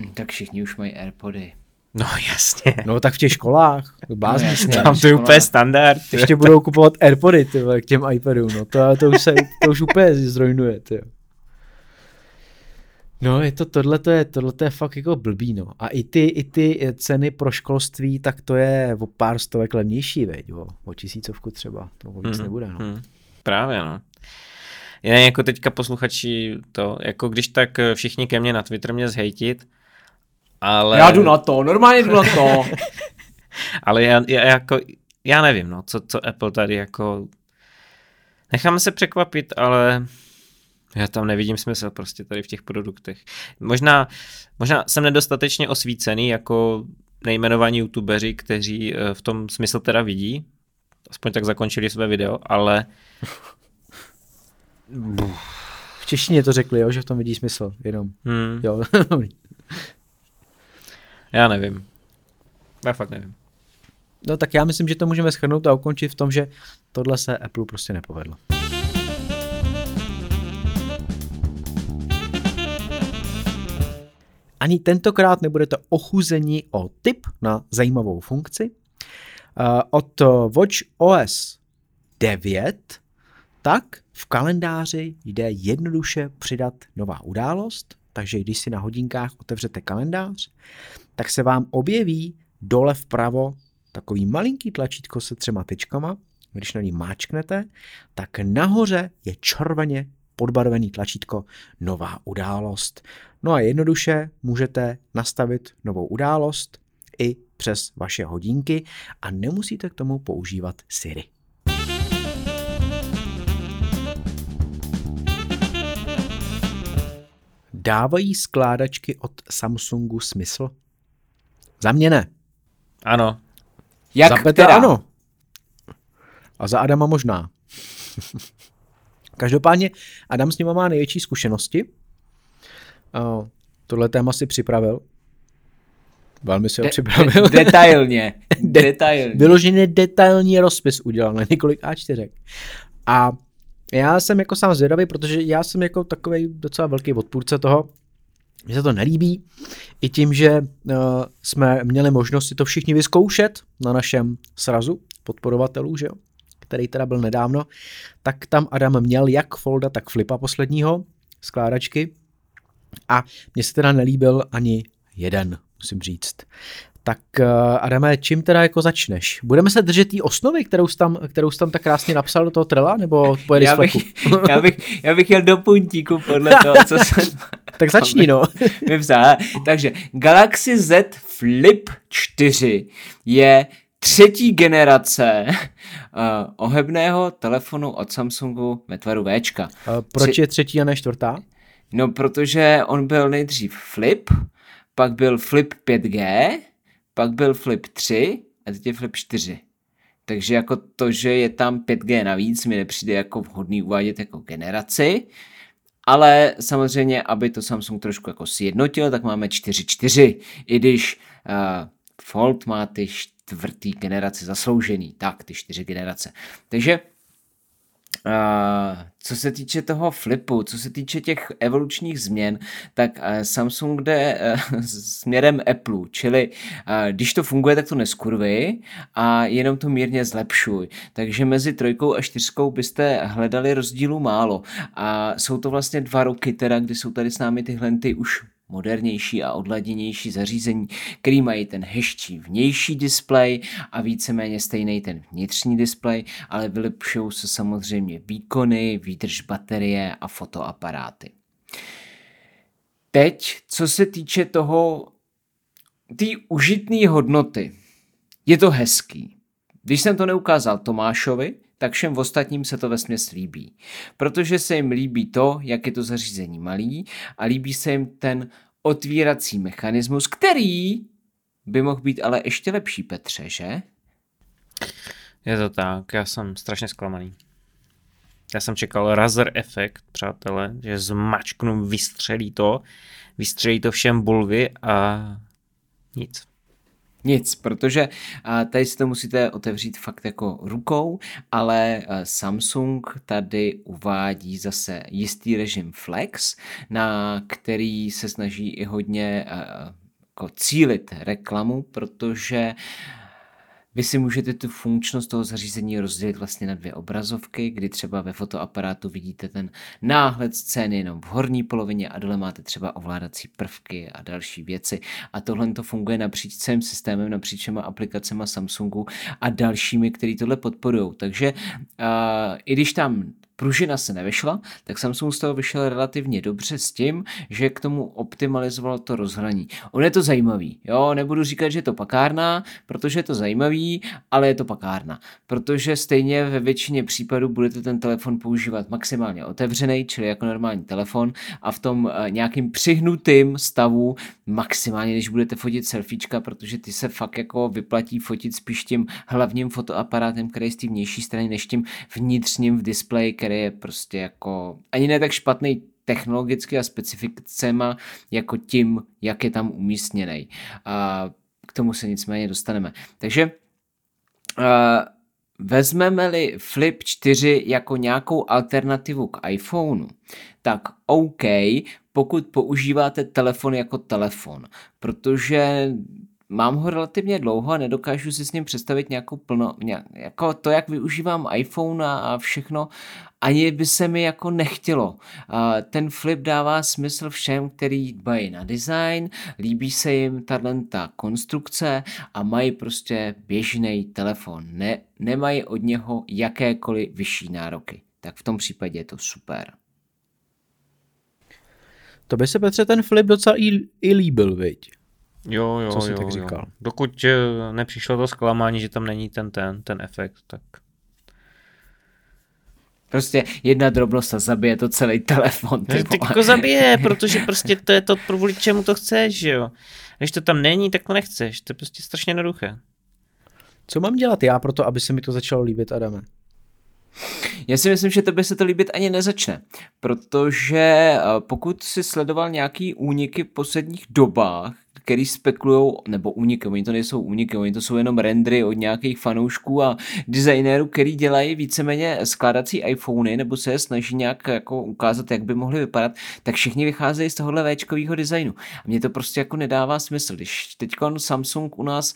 Hm, tak všichni už mají Airpody. No jasně. No tak v těch školách, bázní no, Tam to je úplně standard. Ještě budou kupovat Airpody ty, k těm iPadům, no to, to, už se, to už úplně zrujnuje. Ty. No, je to, tohle to je, tohle to je fakt jako blbý, no. A i ty, i ty ceny pro školství, tak to je o pár stovek levnější, veď, o, o tisícovku třeba, to víc hmm, nebude, no. Hmm. Právě, no. Jen jako teďka posluchači to, jako když tak všichni ke mně na Twitter mě zhejtit, ale... Já jdu na to, normálně jdu na to. ale já, já, jako, já nevím, no, co, co Apple tady jako... Necháme se překvapit, ale já tam nevidím smysl prostě tady v těch produktech. Možná, možná jsem nedostatečně osvícený jako nejmenovaní youtubeři, kteří eh, v tom smysl teda vidí, aspoň tak zakončili své video, ale... V češtině to řekli, jo, že v tom vidí smysl, jenom. Hmm. Jo. já nevím. Já fakt nevím. No tak já myslím, že to můžeme schrnout a ukončit v tom, že tohle se Apple prostě nepovedlo. Ani tentokrát nebudete ochuzeni o tip na zajímavou funkci. Eh, od Watch OS 9 tak v kalendáři jde jednoduše přidat nová událost, takže když si na hodinkách otevřete kalendář, tak se vám objeví dole vpravo takový malinký tlačítko se třema tečkama. Když na ní máčknete, tak nahoře je červeně podbarvený tlačítko Nová událost. No a jednoduše můžete nastavit novou událost i přes vaše hodinky a nemusíte k tomu používat Siri. Dávají skládačky od Samsungu smysl? Za mě ne. Ano. Jak za Petra teda? ano. A za Adama možná. Každopádně Adam s ním má největší zkušenosti. Uh, tohle téma si připravil. Velmi si ho de- připravil. De- detailně. De- detailně. Vyloženě detailní rozpis udělal na několik A4. A já jsem jako sám zvědavý, protože já jsem jako takový docela velký odpůrce toho, mně se to nelíbí, i tím, že uh, jsme měli možnost si to všichni vyzkoušet na našem srazu podporovatelů, že jo? Který teda byl nedávno, tak tam Adam měl jak Folda, tak Flipa posledního, skládačky. A mně se teda nelíbil ani jeden, musím říct. Tak uh, Adame, čím teda jako začneš? Budeme se držet té osnovy, kterou jsi, tam, kterou jsi tam tak krásně napsal do toho trela, nebo pojedeš já bych, já, bych, já bych jel do puntíku podle toho, co jsem... tak začni, no. Takže Galaxy Z Flip 4 je třetí generace uh, ohebného telefonu od Samsungu ve tvaru Včka. Uh, proč Tři... je třetí a ne čtvrtá? No, protože on byl nejdřív Flip, pak byl Flip 5G, pak byl Flip 3 a teď je Flip 4. Takže jako to, že je tam 5G navíc, mi nepřijde jako vhodný uvádět jako generaci, ale samozřejmě, aby to Samsung trošku jako sjednotil, tak máme 4.4, i když uh, Fold má ty čtvrtý generace zasloužený, tak ty čtyři generace. Takže Uh, co se týče toho flipu, co se týče těch evolučních změn, tak uh, Samsung jde uh, směrem Apple, čili když to funguje, tak to neskurvy a jenom to mírně zlepšuj. Takže mezi trojkou a čtyřkou byste hledali rozdílu málo. A jsou to vlastně dva roky teda, kdy jsou tady s námi tyhle ty už modernější a odladěnější zařízení, který mají ten hezčí vnější displej a víceméně stejný ten vnitřní displej, ale vylepšují se samozřejmě výkony, výdrž baterie a fotoaparáty. Teď, co se týče toho, té užitné hodnoty, je to hezký. Když jsem to neukázal Tomášovi, tak všem ostatním se to ve směs líbí. Protože se jim líbí to, jak je to zařízení malý a líbí se jim ten otvírací mechanismus, který by mohl být ale ještě lepší, Petře, že? Je to tak, já jsem strašně zklamaný. Já jsem čekal Razer efekt, přátelé, že zmačknu, vystřelí to, vystřelí to všem bulvy a nic. Nic, protože tady si to musíte otevřít fakt jako rukou, ale Samsung tady uvádí zase jistý režim Flex, na který se snaží i hodně jako cílit reklamu, protože vy si můžete tu funkčnost toho zařízení rozdělit vlastně na dvě obrazovky, kdy třeba ve fotoaparátu vidíte ten náhled scény jenom v horní polovině a dole máte třeba ovládací prvky a další věci. A tohle to funguje napříč celým systémem, napříč všema aplikacemi Samsungu a dalšími, který tohle podporují. Takže uh, i když tam pružina se nevyšla, tak Samsung z toho vyšel relativně dobře s tím, že k tomu optimalizoval to rozhraní. On je to zajímavý, jo, nebudu říkat, že je to pakárna, protože je to zajímavý, ale je to pakárna, protože stejně ve většině případů budete ten telefon používat maximálně otevřený, čili jako normální telefon a v tom uh, nějakým přihnutým stavu maximálně, když budete fotit selfiečka, protože ty se fakt jako vyplatí fotit spíš tím hlavním fotoaparátem, který je z té vnější strany, než tím vnitřním v displeji, který je prostě jako ani ne tak špatný technologicky a specifikacema jako tím, jak je tam umístěný. A k tomu se nicméně dostaneme. Takže vezmeme-li Flip 4 jako nějakou alternativu k iPhoneu, tak OK, pokud používáte telefon jako telefon, protože mám ho relativně dlouho a nedokážu si s ním představit nějakou plno, nějak, jako to, jak využívám iPhone a, a všechno, ani by se mi jako nechtělo. A ten flip dává smysl všem, který dbají na design, líbí se jim ta konstrukce a mají prostě běžný telefon. Ne, nemají od něho jakékoliv vyšší nároky. Tak v tom případě je to super. To by se Petře ten flip docela i, i líbil, viď? Jo, jo, Co jo, tak říkal? Jo. Dokud nepřišlo to zklamání, že tam není ten, ten, ten efekt, tak... Prostě jedna drobnost a zabije to celý telefon. Ty jako zabije, protože prostě to je to, kvůli čemu to chceš, že jo. Když to tam není, tak to nechceš. To je prostě strašně jednoduché. Co mám dělat já pro to, aby se mi to začalo líbit, Adame? Já si myslím, že tebe se to líbit ani nezačne, protože eh, pokud si sledoval nějaký úniky v posledních dobách, který spekulují, nebo úniky, oni to nejsou úniky, oni to jsou jenom rendry od nějakých fanoušků a designérů, který dělají víceméně skládací iPhony, nebo se je snaží nějak jako ukázat, jak by mohly vypadat, tak všichni vycházejí z tohohle Včkového designu. A mně to prostě jako nedává smysl. Když teď Samsung u nás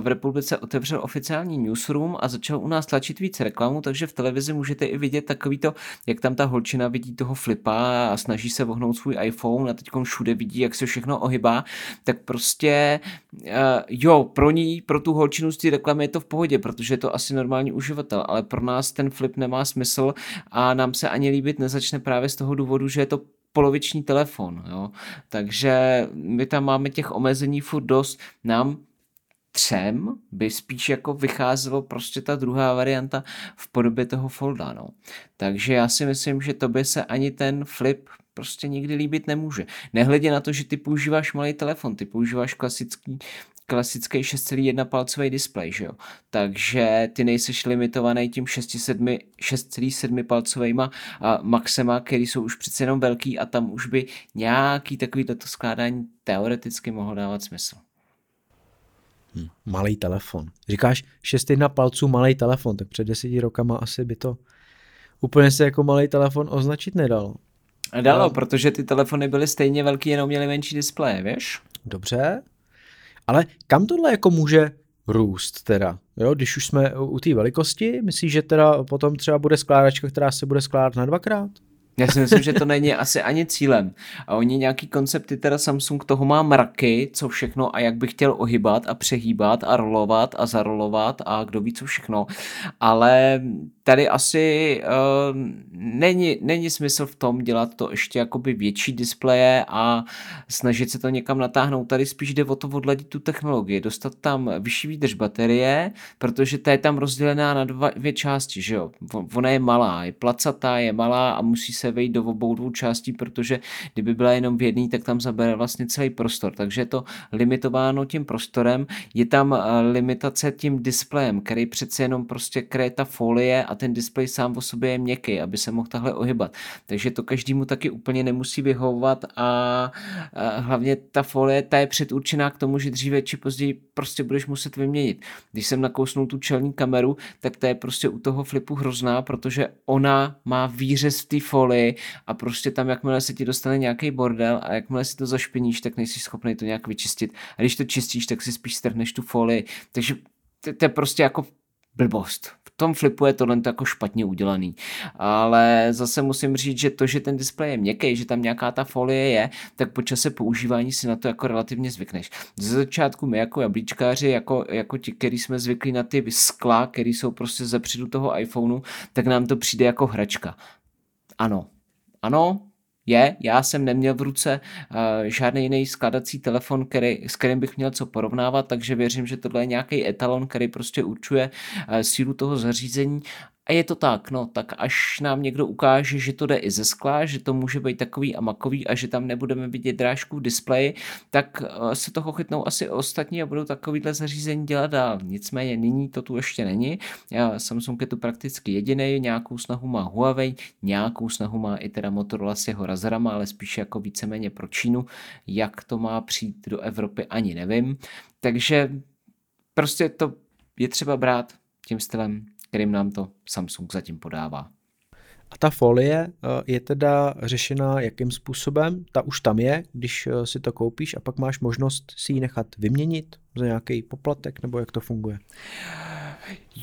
v republice otevřel oficiální newsroom a začal u nás tlačit víc reklamu, takže v televizi můžete i vidět takový to, jak tam ta holčina vidí toho flipa a snaží se vohnout svůj iPhone a teď všude vidí, jak se všechno ohybá, tak prostě uh, jo, pro ní, pro tu holčinu z té reklamy je to v pohodě, protože je to asi normální uživatel, ale pro nás ten flip nemá smysl a nám se ani líbit nezačne právě z toho důvodu, že je to poloviční telefon, jo. Takže my tam máme těch omezení furt dost. Nám třem by spíš jako vycházelo prostě ta druhá varianta v podobě toho folda, no. Takže já si myslím, že to by se ani ten flip prostě nikdy líbit nemůže. Nehledě na to, že ty používáš malý telefon, ty používáš klasický klasický 6,1 palcový displej, že jo? Takže ty nejseš limitovaný tím 6,7 palcovýma maxema, který jsou už přece jenom velký a tam už by nějaký takový toto skládání teoreticky mohlo dávat smysl. Hm, malý telefon. Říkáš 6,1 palců malý telefon, tak před deseti rokama asi by to úplně se jako malý telefon označit nedalo. Dalo, no. protože ty telefony byly stejně velký, jenom měly menší displeje, víš? Dobře, ale kam tohle jako může růst teda? Jo, když už jsme u té velikosti, myslíš, že teda potom třeba bude skládačka, která se bude skládat na dvakrát? Já si myslím, že to není asi ani cílem. A oni nějaký koncepty, teda Samsung toho má mraky, co všechno a jak by chtěl ohybat a přehýbat a rolovat a zarolovat a kdo ví co všechno. Ale tady asi uh, není, není smysl v tom dělat to ještě jakoby větší displeje a snažit se to někam natáhnout. Tady spíš jde o to odladit tu technologii, dostat tam vyšší výdrž baterie, protože ta je tam rozdělená na dva, dvě části, že jo. Ona je malá, je placatá, je malá a musí se vejít do obou dvou částí, protože kdyby byla jenom v jedné, tak tam zabere vlastně celý prostor. Takže je to limitováno tím prostorem, je tam eh, limitace tím displejem, který přece jenom prostě kryje ta folie a ten displej sám o sobě je měkký, aby se mohl tahle ohybat. Takže to každému taky úplně nemusí vyhovovat a, a hlavně ta folie, ta je předurčená k tomu, že dříve či později prostě budeš muset vyměnit. Když jsem nakousnul tu čelní kameru, tak ta je prostě u toho flipu hrozná, protože ona má výřez v té folii a prostě tam, jakmile se ti dostane nějaký bordel a jakmile si to zašpiníš, tak nejsi schopný to nějak vyčistit. A když to čistíš, tak si spíš strhneš tu folii. Takže to je prostě jako blbost. V tom flipu je tohle jako špatně udělaný. Ale zase musím říct, že to, že ten displej je měkký, že tam nějaká ta folie je, tak po čase používání si na to jako relativně zvykneš. Ze začátku my jako jablíčkáři, jako, jako ti, který jsme zvyklí na ty skla, který jsou prostě zepředu toho iPhoneu, tak nám to přijde jako hračka. Ano, ano, je, já jsem neměl v ruce uh, žádný jiný skladací telefon, který, s kterým bych měl co porovnávat, takže věřím, že tohle je nějaký etalon, který prostě určuje uh, sílu toho zařízení a je to tak, no, tak až nám někdo ukáže, že to jde i ze skla, že to může být takový a makový a že tam nebudeme vidět drážku v displeji, tak eh, se toho chytnou asi ostatní a budou takovýhle zařízení dělat dál. Nicméně nyní to tu ještě není. Samsung je tu prakticky jediný, nějakou snahu má Huawei, nějakou snahu má i teda Motorola s jeho razerama, ale spíše jako víceméně pro Čínu. Jak to má přijít do Evropy, ani nevím. Takže prostě to je třeba brát tím stylem kterým nám to Samsung zatím podává. A ta folie eh, je teda řešena jakým způsobem? Ta už tam je, když eh, si to koupíš a pak máš možnost si ji nechat vyměnit za nějaký poplatek, nebo jak to funguje?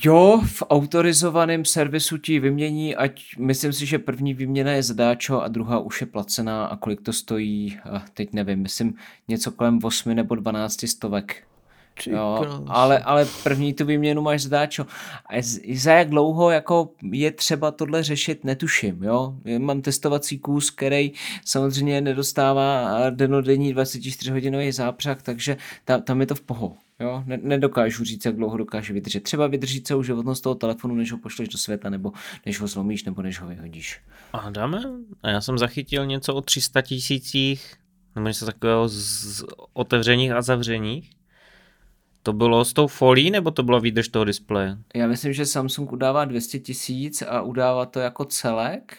Jo, v autorizovaném servisu ti vymění, ať myslím si, že první výměna je zadáčo a druhá už je placená a kolik to stojí, eh, teď nevím, myslím něco kolem 8 nebo 12 stovek Jo, ale, ale první tu výměnu máš zdáčo. A za jak dlouho jako je třeba tohle řešit, netuším. Jo? Mám testovací kus, který samozřejmě nedostává denodenní 24 hodinový zápřah, takže tam, tam je to v poho. Jo, nedokážu říct, jak dlouho dokáže vydržet. Třeba vydrží celou životnost toho telefonu, než ho pošleš do světa, nebo než ho zlomíš, nebo než ho vyhodíš. Adame, a já jsem zachytil něco o 300 tisících, nebo něco takového z otevřeních a zavřeních. To bylo s tou folí, nebo to bylo výdrž toho displeje? Já myslím, že Samsung udává 200 tisíc a udává to jako celek.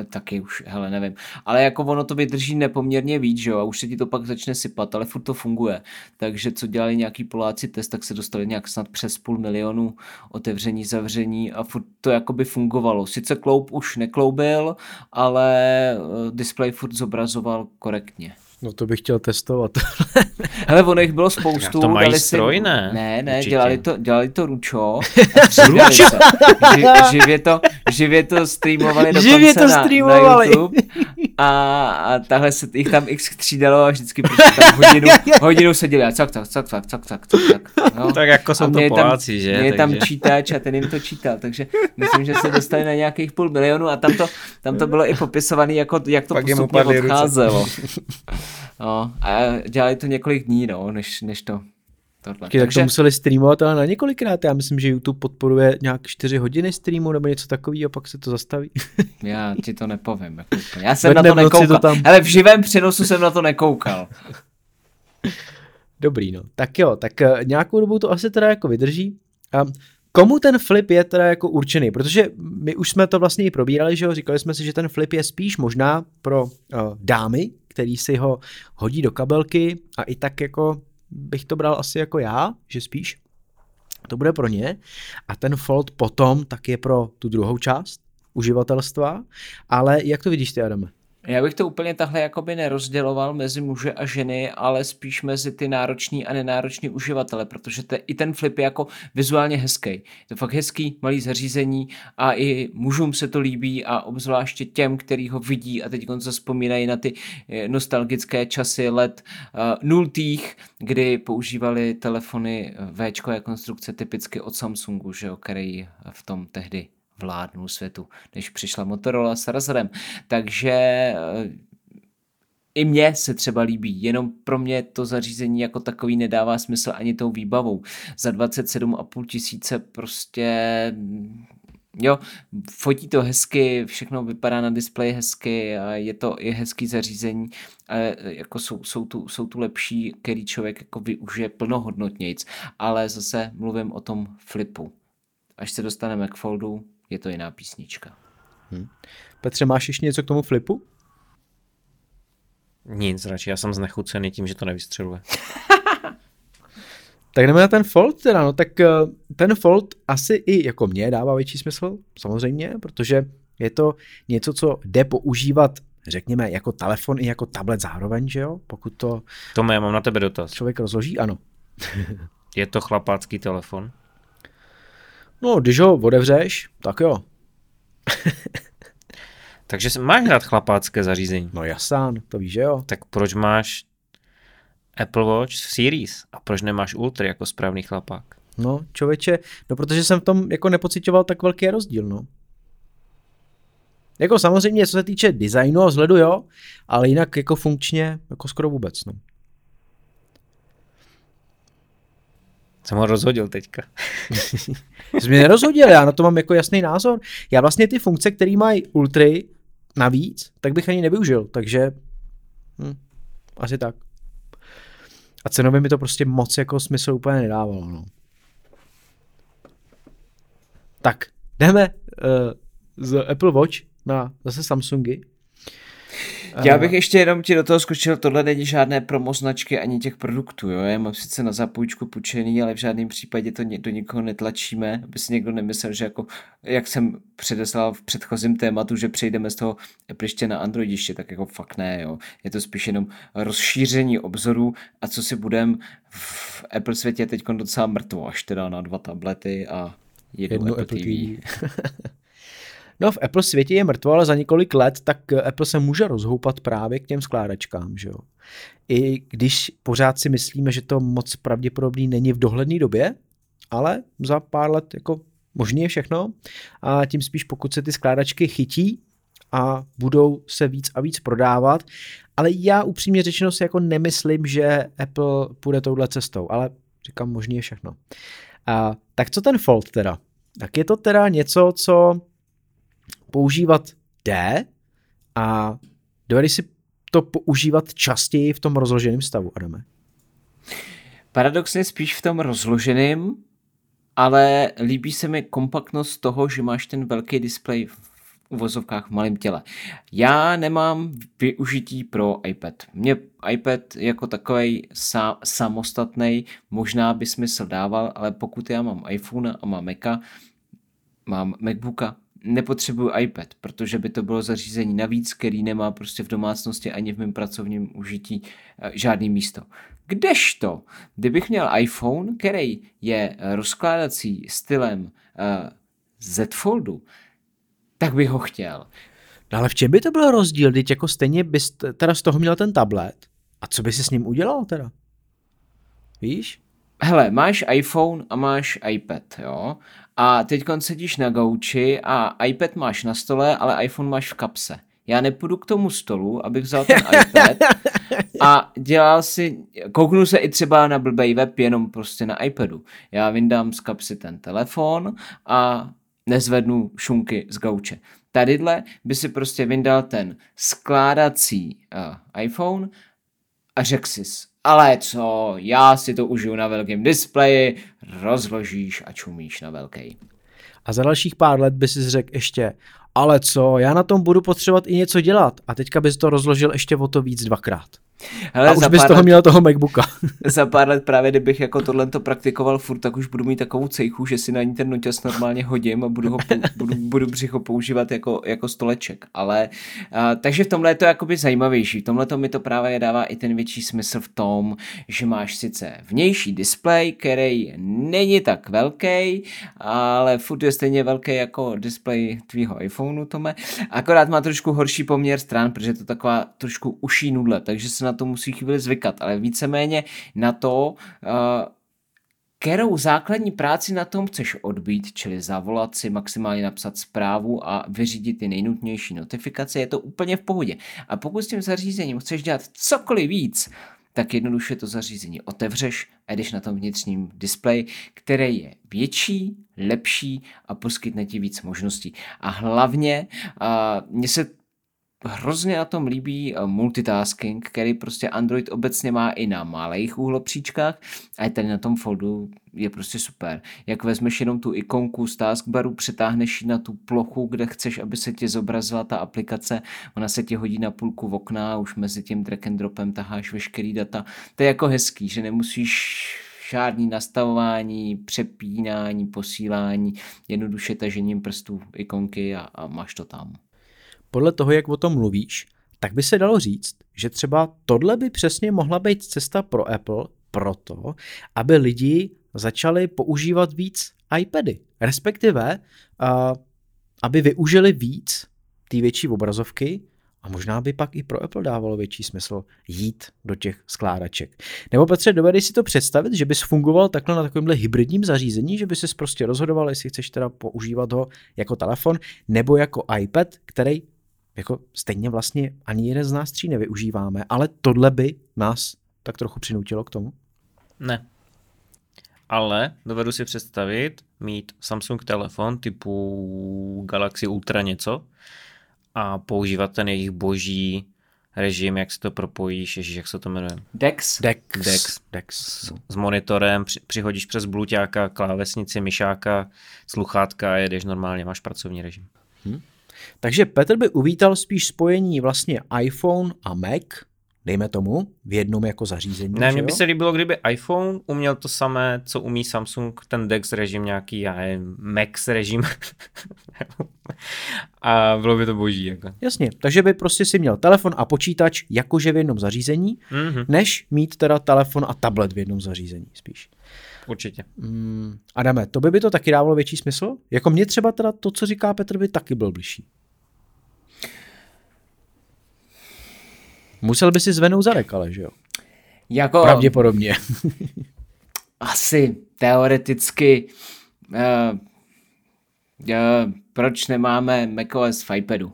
Eh, taky už, hele, nevím. Ale jako ono to vydrží nepoměrně víc, že jo, a už se ti to pak začne sypat, ale furt to funguje. Takže co dělali nějaký Poláci test, tak se dostali nějak snad přes půl milionu otevření, zavření a furt to jakoby fungovalo. Sice kloup už nekloubil, ale eh, display furt zobrazoval korektně. No to bych chtěl testovat. Hele, ono jich bylo spoustu. to mají stroj, si... ne? Ne, ne, dělali to, dělali to Ručo. Ručo? Ži, živě, to, živě to streamovali dokonce živě to streamovali. na, na YouTube. A, a tahle se jich tam x střídalo a vždycky prostě tam hodinu, hodinu seděli a cak, cak, cak, cak, cak, cak, cak. No. Tak jako jsou to Poláci, že? Je tam čítač a ten jim to čítal, takže myslím, že se dostali na nějakých půl milionu a tam to, tam to bylo i popisované, jako, jak to Pak postupně odcházelo. No, a dělali to několik dní, no, než, než to Tohle. Tak Takže... to museli streamovat ale na několikrát. Já myslím, že YouTube podporuje nějak 4 hodiny streamu nebo něco takového a pak se to zastaví. Já ti to nepovím. Jako Já jsem na to nekoukal. To tam... Ale v živém přenosu jsem na to nekoukal. Dobrý, no. Tak jo, tak uh, nějakou dobu to asi teda jako vydrží. Um, komu ten flip je teda jako určený? Protože my už jsme to vlastně i probírali, že jo, říkali jsme si, že ten flip je spíš možná pro uh, dámy, který si ho hodí do kabelky a i tak jako bych to bral asi jako já, že spíš to bude pro ně. A ten fold potom tak je pro tu druhou část uživatelstva. Ale jak to vidíš ty, Adame? Já bych to úplně takhle jakoby nerozděloval mezi muže a ženy, ale spíš mezi ty nároční a nenároční uživatele, protože te, i ten flip je jako vizuálně hezký. Je to fakt hezký, malý zařízení a i mužům se to líbí a obzvláště těm, který ho vidí a teď se vzpomínají na ty eh, nostalgické časy let uh, nultých, kdy používali telefony V konstrukce typicky od Samsungu, že jo, který v tom tehdy vládnul světu, než přišla Motorola s Razorem. Takže eh, i mně se třeba líbí, jenom pro mě to zařízení jako takový nedává smysl ani tou výbavou. Za 27,5 tisíce prostě jo, fotí to hezky, všechno vypadá na displeji hezky a je to i hezký zařízení, ale jako jsou, jsou, tu, jsou tu lepší, který člověk jako využije plnohodnotnějc, ale zase mluvím o tom flipu. Až se dostaneme k foldu, je to jiná písnička. Hmm. Petře, máš ještě něco k tomu flipu? Nic, radši já jsem znechucený tím, že to nevystřeluje. tak jdeme na ten fold teda, no tak eh, ten fold asi i jako mě dává větší smysl, samozřejmě, protože je to něco, co jde používat řekněme, jako telefon i jako tablet zároveň, že jo? Pokud to... To já mám na tebe dotaz. Člověk rozloží, ano. je to chlapácký telefon? No, když ho otevřeš, tak jo. Takže máš rád chlapácké zařízení. No jasán, to víš, že jo. Tak proč máš Apple Watch Series a proč nemáš Ultra jako správný chlapák? No, člověče, no protože jsem v tom jako nepocitoval tak velký rozdíl, no. Jako samozřejmě, co se týče designu a vzhledu, jo, ale jinak jako funkčně, jako skoro vůbec, no. Jsem ho rozhodil teďka. Jsi mě nerozhodil, já na to mám jako jasný názor. Já vlastně ty funkce, které mají Ultry navíc, tak bych ani nevyužil, takže hm, asi tak. A cenově mi to prostě moc jako smysl úplně nedávalo. No. Tak, jdeme uh, z Apple Watch na zase Samsungy. Já bych ještě jenom ti do toho skočil, tohle není žádné promoznačky ani těch produktů, jo? já mám sice na zapůjčku půjčený, ale v žádném případě to do nikoho netlačíme, aby si někdo nemyslel, že jako, jak jsem předeslal v předchozím tématu, že přejdeme z toho Apple na Androidiště, tak jako fakt ne, jo. je to spíš jenom rozšíření obzoru a co si budem v Apple světě teď docela mrtvo, až teda na dva tablety a jednu, jednu Apple, Apple TV. TV. No v Apple světě je mrtvo, ale za několik let tak Apple se může rozhoupat právě k těm skládačkám, že jo. I když pořád si myslíme, že to moc pravděpodobný není v dohledné době, ale za pár let jako možný je všechno a tím spíš pokud se ty skládačky chytí a budou se víc a víc prodávat, ale já upřímně řečeno si jako nemyslím, že Apple půjde touhle cestou, ale říkám, možný je všechno. A, tak co ten Fold teda? Tak je to teda něco, co používat jde a dovedeš si to používat častěji v tom rozloženém stavu, Adame? Paradoxně spíš v tom rozloženém, ale líbí se mi kompaktnost toho, že máš ten velký displej v uvozovkách v malém těle. Já nemám využití pro iPad. Mně iPad jako takový sa, samostatný možná by smysl dával, ale pokud já mám iPhone a mám Maca, mám MacBooka, nepotřebuju iPad, protože by to bylo zařízení navíc, který nemá prostě v domácnosti ani v mém pracovním užití eh, žádný místo. Kdežto, kdybych měl iPhone, který je rozkládací stylem uh, Z Foldu, tak bych ho chtěl. No ale v čem by to byl rozdíl? Teď jako stejně bys teda z toho měl ten tablet. A co by si s ním udělal teda? Víš? Hele, máš iPhone a máš iPad, jo? A teď sedíš na gauči a iPad máš na stole, ale iPhone máš v kapse. Já nepůjdu k tomu stolu, abych vzal ten iPad a dělal si, kouknu se i třeba na blbej web jenom prostě na iPadu. Já vyndám z kapsy ten telefon a nezvednu šunky z gauče. Tadyhle by si prostě vyndal ten skládací uh, iPhone a řekl si, ale co, já si to užiju na velkém displeji, rozložíš a čumíš na velký. A za dalších pár let by si řekl ještě, ale co, já na tom budu potřebovat i něco dělat. A teďka bys to rozložil ještě o to víc dvakrát. Hele, a už bys toho let, měl toho MacBooka. za pár let právě, kdybych jako tohle to praktikoval furt, tak už budu mít takovou cejchu, že si na ní ten noťas normálně hodím a budu, ho, budu, budu břicho používat jako, jako stoleček. Ale, a, takže v tomhle je to jakoby zajímavější. V tomhle to mi to právě dává i ten větší smysl v tom, že máš sice vnější displej, který není tak velký, ale furt je stejně velký jako displej tvýho iPhoneu, Tome. Akorát má trošku horší poměr stran, protože je to taková trošku uší nudle, takže se na to musí chvíli zvykat, ale víceméně na to, uh, kterou základní práci na tom chceš odbít, čili zavolat si, maximálně napsat zprávu a vyřídit ty nejnutnější notifikace, je to úplně v pohodě. A pokud s tím zařízením chceš dělat cokoliv víc, tak jednoduše to zařízení otevřeš a jdeš na tom vnitřním displeji, který je větší, lepší a poskytne ti víc možností. A hlavně, uh, mně se hrozně na tom líbí eh, multitasking, který prostě Android obecně má i na malých úhlopříčkách a tady na tom foldu je prostě super. Jak vezmeš jenom tu ikonku z taskbaru, přetáhneš ji na tu plochu, kde chceš, aby se ti zobrazila ta aplikace, ona se ti hodí na půlku v okna a už mezi tím drag and dropem taháš veškerý data. To je jako hezký, že nemusíš žádný nastavování, přepínání, posílání, jednoduše tažením prstů ikonky a, a máš to tam podle toho, jak o tom mluvíš, tak by se dalo říct, že třeba tohle by přesně mohla být cesta pro Apple proto, aby lidi začali používat víc iPady, respektive uh, aby využili víc ty větší obrazovky a možná by pak i pro Apple dávalo větší smysl jít do těch skládaček. Nebo Petře, dovedeš si to představit, že bys fungoval takhle na takovémhle hybridním zařízení, že bys si prostě rozhodoval, jestli chceš teda používat ho jako telefon nebo jako iPad, který jako stejně vlastně ani jeden z nás tří nevyužíváme, ale tohle by nás tak trochu přinutilo k tomu? Ne. Ale dovedu si představit mít Samsung telefon typu Galaxy Ultra něco a používat ten jejich boží režim, jak se to propojíš, ježiš, jak se to jmenuje? Dex. Dex. Dex. Dex. S, s monitorem, při, přihodíš přes bluťáka, klávesnici, myšáka, sluchátka a jedeš normálně, máš pracovní režim. Hmm. Takže Petr by uvítal spíš spojení vlastně iPhone a Mac, dejme tomu, v jednom jako zařízení. Ne, mně by se líbilo, kdyby iPhone uměl to samé, co umí Samsung, ten DeX režim nějaký, já nevím, Max režim. a bylo by to boží. Jako. Jasně, takže by prostě si měl telefon a počítač jakože v jednom zařízení, mm-hmm. než mít teda telefon a tablet v jednom zařízení spíš. Určitě. Mm, Adame, to by by to taky dávalo větší smysl? Jako mě třeba teda to, co říká Petr, by taky byl bližší. Musel by si zvenout zadek, ale že jo? Jako... Pravděpodobně. asi teoreticky uh, uh, proč nemáme macOS v iPadu?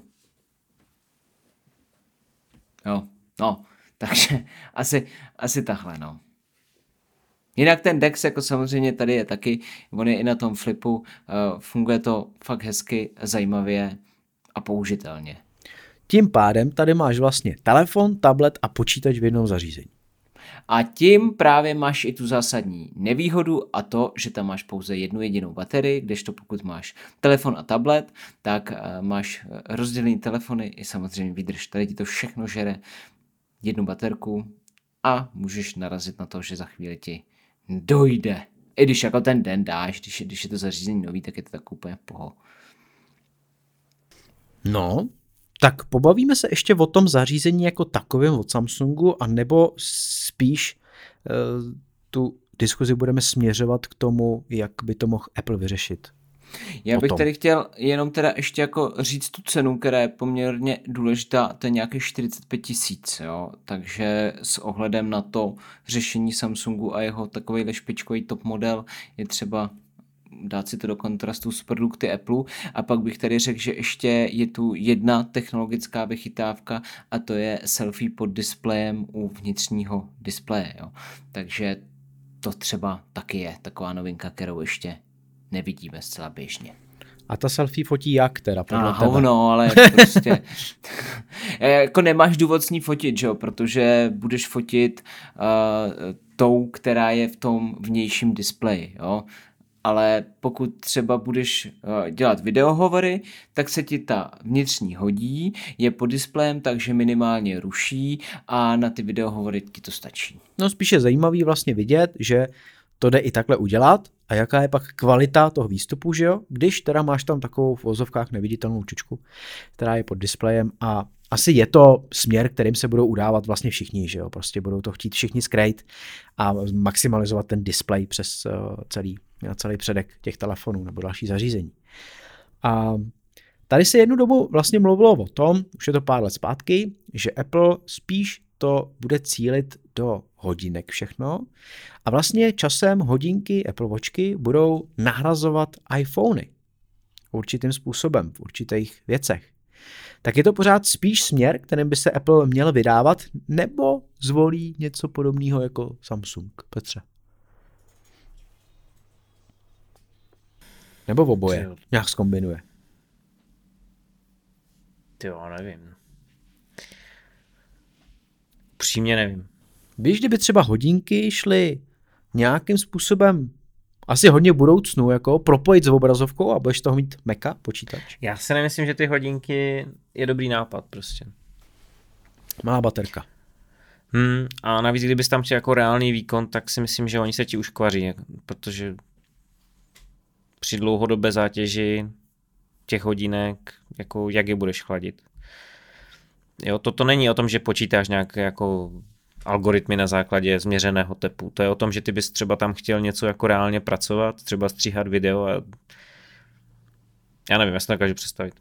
Jo, no, takže asi, asi takhle, no. Jinak ten Dex, jako samozřejmě tady je taky, on je i na tom flipu, uh, funguje to fakt hezky, zajímavě a použitelně. Tím pádem tady máš vlastně telefon, tablet a počítač v jednom zařízení. A tím právě máš i tu zásadní nevýhodu a to, že tam máš pouze jednu jedinou baterii, kdežto pokud máš telefon a tablet, tak uh, máš rozdělený telefony i samozřejmě výdrž. Tady ti to všechno žere jednu baterku a můžeš narazit na to, že za chvíli ti dojde. I když jako ten den dáš, když když je to zařízení nový, tak je to tak úplně poho. No, tak pobavíme se ještě o tom zařízení jako takovém od Samsungu, a nebo spíš uh, tu diskuzi budeme směřovat k tomu, jak by to mohl Apple vyřešit. Já bych tady chtěl jenom teda ještě jako říct tu cenu, která je poměrně důležitá, to je nějakých 45 tisíc, jo, takže s ohledem na to řešení Samsungu a jeho takový špičkový top model je třeba dát si to do kontrastu s produkty Apple. A pak bych tady řekl, že ještě je tu jedna technologická vychytávka a to je selfie pod displejem u vnitřního displeje, jo. takže to třeba taky je taková novinka, kterou ještě nevidíme zcela běžně. A ta selfie fotí jak teda? Podle no, hovno, ale prostě Jako nemáš důvod s ní fotit, že jo? protože budeš fotit uh, tou, která je v tom vnějším displeji. Jo? ale pokud třeba budeš eh, dělat videohovory, tak se ti ta vnitřní hodí, je pod displejem, takže minimálně ruší a na ty videohovory ti to stačí. No spíše zajímavý vlastně vidět, že to jde i takhle udělat a jaká je pak kvalita toho výstupu, že jo? Když teda máš tam takovou v vozovkách neviditelnou čočku, která je pod displejem a asi je to směr, kterým se budou udávat vlastně všichni, že jo? Prostě budou to chtít všichni skrejt a maximalizovat ten display přes uh, celý, celý předek těch telefonů nebo další zařízení. A tady se jednu dobu vlastně mluvilo o tom, už je to pár let zpátky, že Apple spíš to bude cílit do hodinek všechno a vlastně časem hodinky Apple Watchky budou nahrazovat iPhony určitým způsobem v určitých věcech. Tak je to pořád spíš směr, kterým by se Apple měl vydávat, nebo zvolí něco podobného jako Samsung, Petře? Nebo v oboje, nějak zkombinuje. Ty jo, nevím. Přímě nevím. Víš, kdyby třeba hodinky šly nějakým způsobem asi hodně budoucnu, jako propojit s obrazovkou a budeš toho mít Maca, počítač. Já si nemyslím, že ty hodinky je dobrý nápad prostě. Má baterka. Hmm, a navíc, kdybys tam chtěl jako reálný výkon, tak si myslím, že oni se ti uškvaří, protože při dlouhodobé zátěži těch hodinek, jako jak je budeš chladit. Jo, toto není o tom, že počítáš nějak jako algoritmy na základě změřeného tepu. To je o tom, že ty bys třeba tam chtěl něco jako reálně pracovat, třeba stříhat video a já nevím, já si dokážu představit.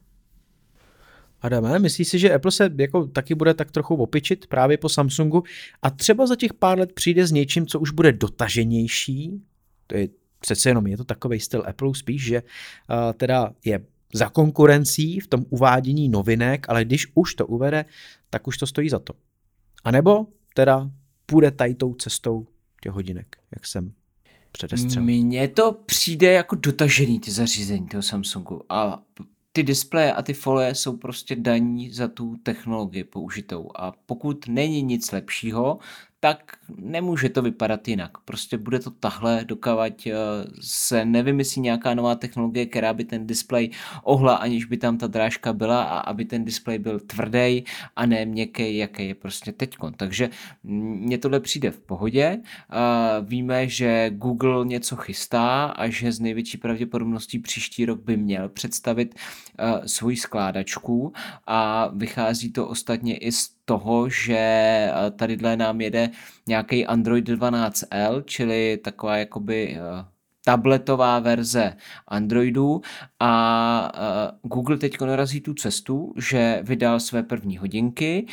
Adame, myslíš si, že Apple se jako taky bude tak trochu opičit právě po Samsungu a třeba za těch pár let přijde s něčím, co už bude dotaženější? To je přece jenom je to takový styl Apple spíš, že uh, teda je za konkurencí v tom uvádění novinek, ale když už to uvede, tak už to stojí za to. A nebo teda půjde tady tou cestou těch hodinek, jak jsem předestřel. Mně to přijde jako dotažený ty zařízení toho Samsungu a ty displeje a ty folie jsou prostě daní za tu technologii použitou a pokud není nic lepšího, tak nemůže to vypadat jinak. Prostě bude to tahle, dokavať eh, se nevymyslí nějaká nová technologie, která by ten displej ohla, aniž by tam ta drážka byla a aby ten displej byl tvrdý a ne měkký, jaký je prostě teďkon. Takže mně tohle přijde v pohodě. Víme, že Google něco chystá a že z největší pravděpodobností příští rok by měl představit eh, svoji skládačku a vychází to ostatně i z toho, že eh, tadyhle nám jede nějaký Android 12L, čili taková jakoby eh, tabletová verze Androidu. A eh, Google teď narazí tu cestu, že vydal své první hodinky,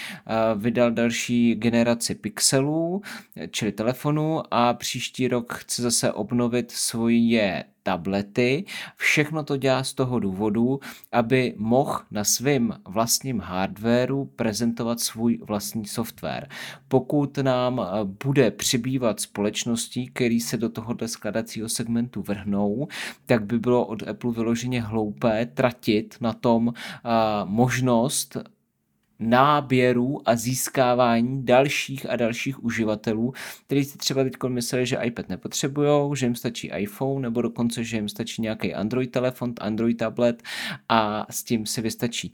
vydal další generaci pixelů, čili telefonu a příští rok chce zase obnovit svoje tablety. Všechno to dělá z toho důvodu, aby mohl na svém vlastním hardwareu prezentovat svůj vlastní software. Pokud nám eh, bude přibývat společností, který se do tohoto skladacího segmentu vrhnou, tak by bylo od Apple vyloženě hloupé tratit na tom uh, možnost náběru a získávání dalších a dalších uživatelů, kteří si třeba teď mysleli, že iPad nepotřebují, že jim stačí iPhone, nebo dokonce, že jim stačí nějaký Android telefon, Android tablet a s tím si vystačí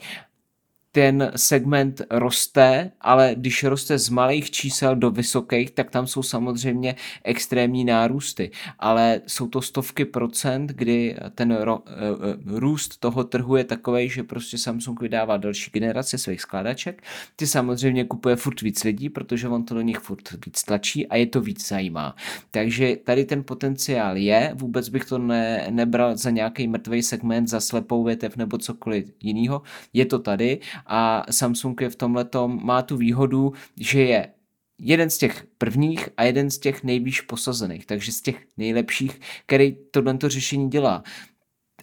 ten segment roste, ale když roste z malých čísel do vysokých, tak tam jsou samozřejmě extrémní nárůsty. Ale jsou to stovky procent, kdy ten ro, uh, růst toho trhu je takový, že prostě Samsung vydává další generace svých skladaček. Ty samozřejmě kupuje furt víc lidí, protože on to do nich furt víc tlačí a je to víc zajímá. Takže tady ten potenciál je, vůbec bych to ne, nebral za nějaký mrtvý segment, za slepou větev nebo cokoliv jiného. Je to tady a Samsung je v tomhle má tu výhodu, že je jeden z těch prvních a jeden z těch nejvýš posazených, takže z těch nejlepších, který tohle řešení dělá.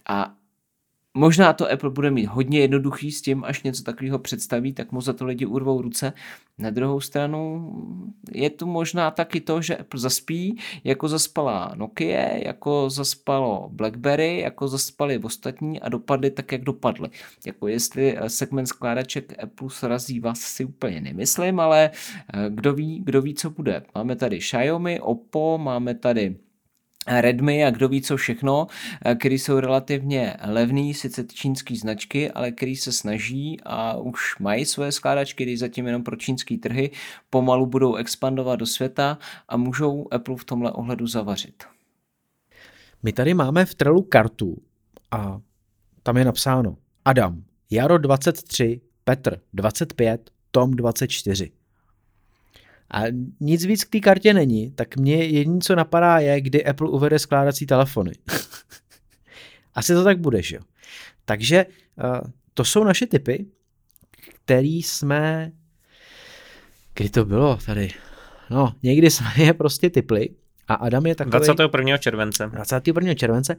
A Možná to Apple bude mít hodně jednoduchý s tím, až něco takového představí, tak mu za to lidi urvou ruce. Na druhou stranu je tu možná taky to, že Apple zaspí, jako zaspala Nokia, jako zaspalo BlackBerry, jako zaspali ostatní a dopadly tak, jak dopadly. Jako jestli eh, segment skládaček Apple srazí vás si úplně nemyslím, ale eh, kdo ví, kdo ví, co bude. Máme tady Xiaomi, Oppo, máme tady Redmi a kdo ví co všechno, eh, který jsou relativně levný, sice čínský značky, ale který se snaží a už mají své skládačky, když zatím jenom pro čínský trhy, pomalu budou expandovat do světa a můžou Apple v tomhle ohledu zavařit. My tady máme v Trelu kartu a tam je napsáno Adam, Jaro 23, Petr 25, Tom 24 a nic víc k té kartě není, tak mě jediné, co napadá, je, kdy Apple uvede skládací telefony. Asi to tak bude, že jo? Takže uh, to jsou naše typy, který jsme... Kdy to bylo tady? No, někdy jsme je prostě typli a Adam je takový... 21. července. 21. července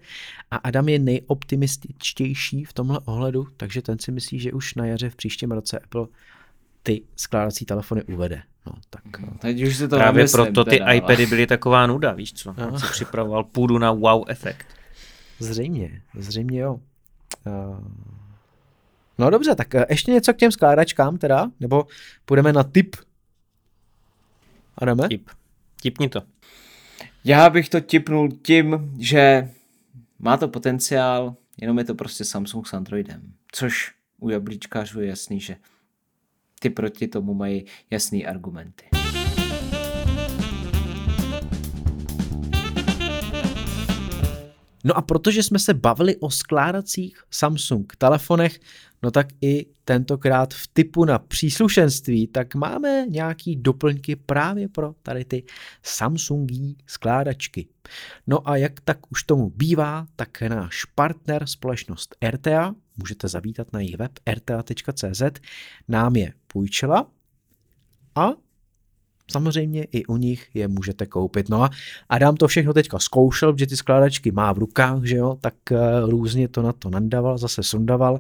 a Adam je nejoptimističtější v tomhle ohledu, takže ten si myslí, že už na jaře v příštím roce Apple ty skládací telefony uvede. No, tak, no, teď už se to Právě myslím, proto ty teda, iPady byly taková nuda, víš co? No. Si připravoval půdu na wow efekt. Zřejmě, zřejmě jo. Uh... No dobře, tak eh, ještě něco k těm skládačkám teda, nebo půjdeme na tip? Adame? Tip. Tipni to. Já bych to tipnul tím, že má to potenciál, jenom je to prostě Samsung s Androidem. Což u jablíčkářů je jasný, že ty proti tomu mají jasný argumenty. No a protože jsme se bavili o skládacích Samsung telefonech, no tak i tentokrát v typu na příslušenství, tak máme nějaký doplňky právě pro tady ty Samsungí skládačky. No a jak tak už tomu bývá, tak náš partner společnost RTA, můžete zavítat na jejich web rta.cz, nám je půjčila a samozřejmě i u nich je můžete koupit. No a Adam to všechno teďka zkoušel, protože ty skládačky má v rukách, že jo, tak uh, různě to na to nandával, zase sundaval.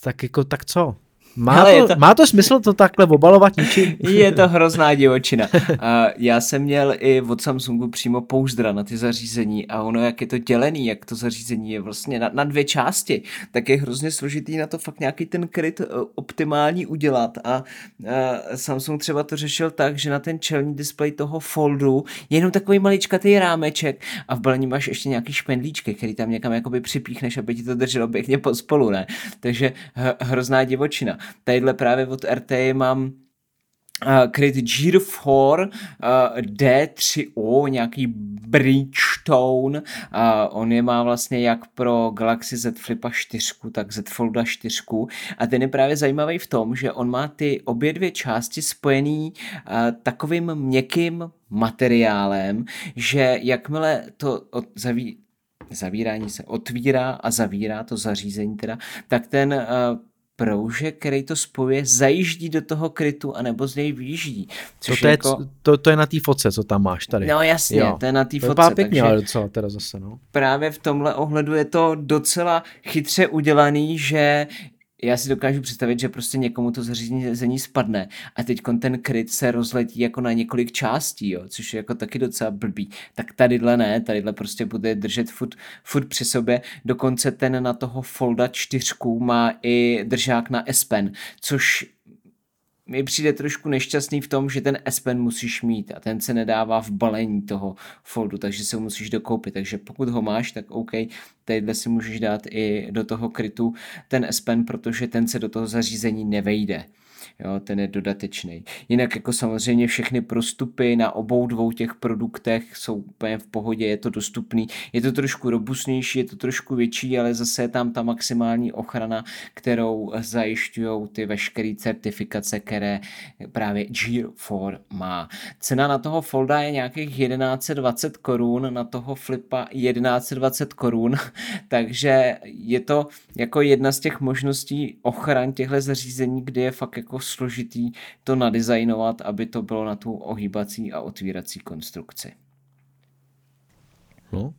Tak jako, tak co? Má, Hele, to, to, má to smysl to takhle obalovat ničím? Je to hrozná divočina. A já jsem měl i od Samsungu přímo pouzdra na ty zařízení a ono, jak je to dělený, jak to zařízení je vlastně na, na dvě části, tak je hrozně složitý na to fakt nějaký ten kryt eh, optimální udělat a, a Samsung třeba to řešil tak, že na ten čelní displej toho foldu je jenom takový maličkatý rámeček a v balení máš ještě nějaký špendlíčky, který tam někam jakoby připíchneš, aby ti to drželo pěkně spolu, ne? Takže hrozná divočina. Tadyhle právě od RT mám uh, kryt Gear 4 uh, D3O, nějaký Bridgestone. Uh, on je má vlastně jak pro Galaxy Z Flipa 4, tak Z Folda 4. A ten je právě zajímavý v tom, že on má ty obě dvě části spojený uh, takovým měkkým materiálem, že jakmile to od, zaví, zavírání se otvírá a zavírá to zařízení teda, tak ten uh, proužek, který to spojuje, zajíždí do toho krytu anebo z něj vyjíždí. Což to, je, jako... to, to je na té foce, co tam máš tady. No jasně, jo. to je na té foce. To pěkně, ale docela teda zase, no. Právě v tomhle ohledu je to docela chytře udělaný, že já si dokážu představit, že prostě někomu to zařízení spadne a teď ten kryt se rozletí jako na několik částí, jo, což je jako taky docela blbý. Tak tadyhle ne, tadyhle prostě bude držet furt, furt při sobě. Dokonce ten na toho Folda 4 má i držák na S Pen, což mi přijde trošku nešťastný v tom, že ten S Pen musíš mít a ten se nedává v balení toho foldu, takže se ho musíš dokoupit. Takže pokud ho máš, tak OK, tadyhle si můžeš dát i do toho krytu ten S Pen, protože ten se do toho zařízení nevejde jo, ten je dodatečný. Jinak jako samozřejmě všechny prostupy na obou dvou těch produktech jsou úplně v pohodě, je to dostupný, je to trošku robustnější, je to trošku větší, ale zase je tam ta maximální ochrana, kterou zajišťují ty veškeré certifikace, které právě Gear 4 má. Cena na toho Folda je nějakých 1120 korun, na toho Flipa 1120 korun, takže je to jako jedna z těch možností ochran těchto zařízení, kdy je fakt jako složitý to nadizajnovat, aby to bylo na tu ohýbací a otvírací konstrukci. No,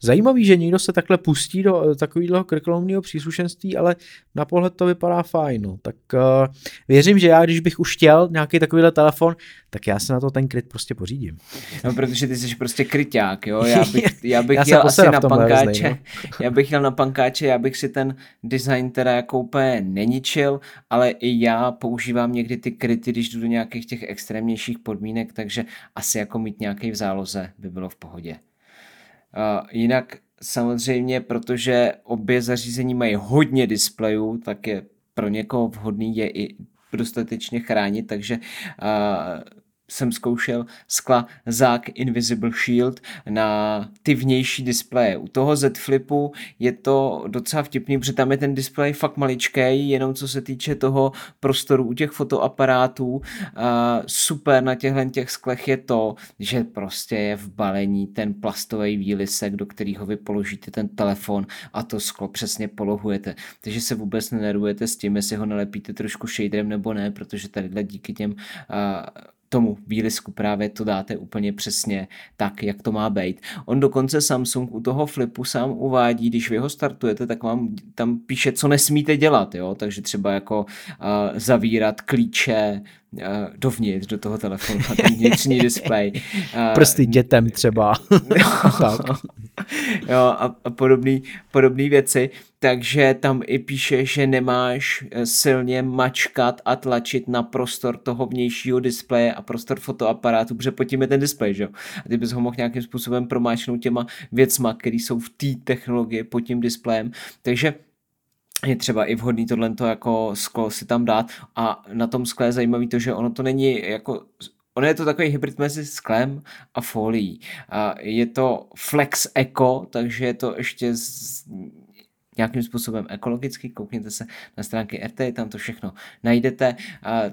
Zajímavý, že někdo se takhle pustí do eh, takového krkolomného příslušenství, ale na pohled to vypadá fajn. No. Tak uh, věřím, že já, když bych už chtěl nějaký takovýhle telefon, tak já se na to ten kryt prostě pořídím. No, protože ty jsi prostě kryťák, jo. Já bych, já bych já jel asi na pankáče. no. Já bych jel na pankáče, já bych si ten design teda jako úplně neničil, ale i já používám někdy ty kryty, když jdu do nějakých těch extrémnějších podmínek, takže asi jako mít nějaký v záloze by bylo v pohodě. Uh, jinak samozřejmě, protože obě zařízení mají hodně displejů, tak je pro někoho vhodný je i dostatečně chránit, takže uh, jsem zkoušel skla Zák Invisible Shield na ty vnější displeje. U toho Z Flipu je to docela vtipný, protože tam je ten displej fakt maličký, jenom co se týče toho prostoru u těch fotoaparátů. Uh, super na těchto těch sklech je to, že prostě je v balení ten plastový výlisek, do kterého vy položíte ten telefon a to sklo přesně polohujete. Takže se vůbec nenervujete s tím, jestli ho nalepíte trošku shaderem nebo ne, protože tadyhle díky těm uh, tomu výlisku právě to dáte úplně přesně tak, jak to má být. On dokonce Samsung u toho flipu sám uvádí, když vy ho startujete, tak vám tam píše, co nesmíte dělat, jo? takže třeba jako uh, zavírat klíče, dovnitř do toho telefonu na ten vnitřní displej. Uh, Prsty dětem třeba. jo, a, a podobné podobný věci takže tam i píše, že nemáš eh, silně mačkat a tlačit na prostor toho vnějšího displeje a prostor fotoaparátu, protože pod tím je ten displej, že jo? A ty bys ho mohl nějakým způsobem promáčknout těma věcma, které jsou v té technologii pod tím displejem. Takže je třeba i vhodný tohle jako sklo si tam dát a na tom skle je zajímavý to, že ono to není jako Ono je to takový hybrid mezi sklem a folií. Je to Flex Eco, takže je to ještě z, nějakým způsobem ekologicky, koukněte se na stránky RT, tam to všechno najdete.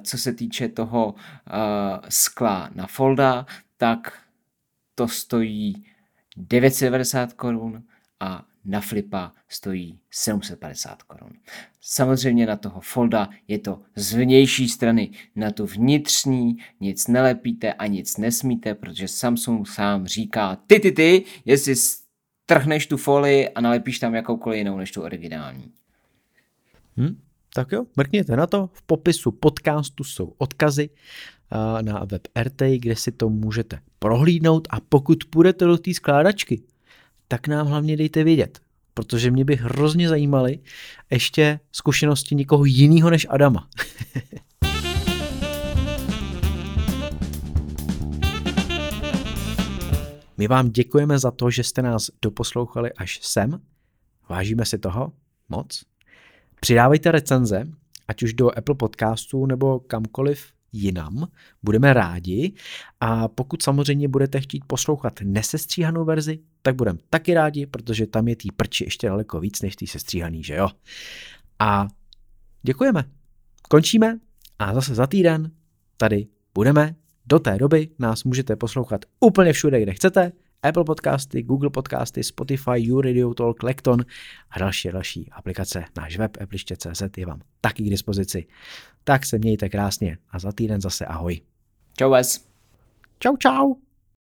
Co se týče toho skla na folda, tak to stojí 990 korun a na flipa stojí 750 korun. Samozřejmě na toho folda je to z vnější strany, na tu vnitřní nic nelepíte a nic nesmíte, protože Samsung sám říká, ty, ty, ty, jestli trhneš tu folii a nalepíš tam jakoukoliv jinou než tu originální. Hmm, tak jo, mrkněte na to. V popisu podcastu jsou odkazy na web RT, kde si to můžete prohlídnout a pokud půjdete do té skládačky, tak nám hlavně dejte vědět, protože mě by hrozně zajímaly ještě zkušenosti někoho jiného než Adama. My vám děkujeme za to, že jste nás doposlouchali až sem. Vážíme si toho moc. Přidávejte recenze, ať už do Apple Podcastů nebo kamkoliv jinam. Budeme rádi a pokud samozřejmě budete chtít poslouchat nesestříhanou verzi, tak budeme taky rádi, protože tam je tý prči ještě daleko víc než tý sestříhaný, že jo? A děkujeme. Končíme a zase za týden tady budeme do té doby nás můžete poslouchat úplně všude, kde chcete. Apple Podcasty, Google Podcasty, Spotify, YouRadio Talk, Lekton a další další aplikace. Náš web appliště.cz je vám taky k dispozici. Tak se mějte krásně a za týden zase ahoj. Čau vás. Čau čau.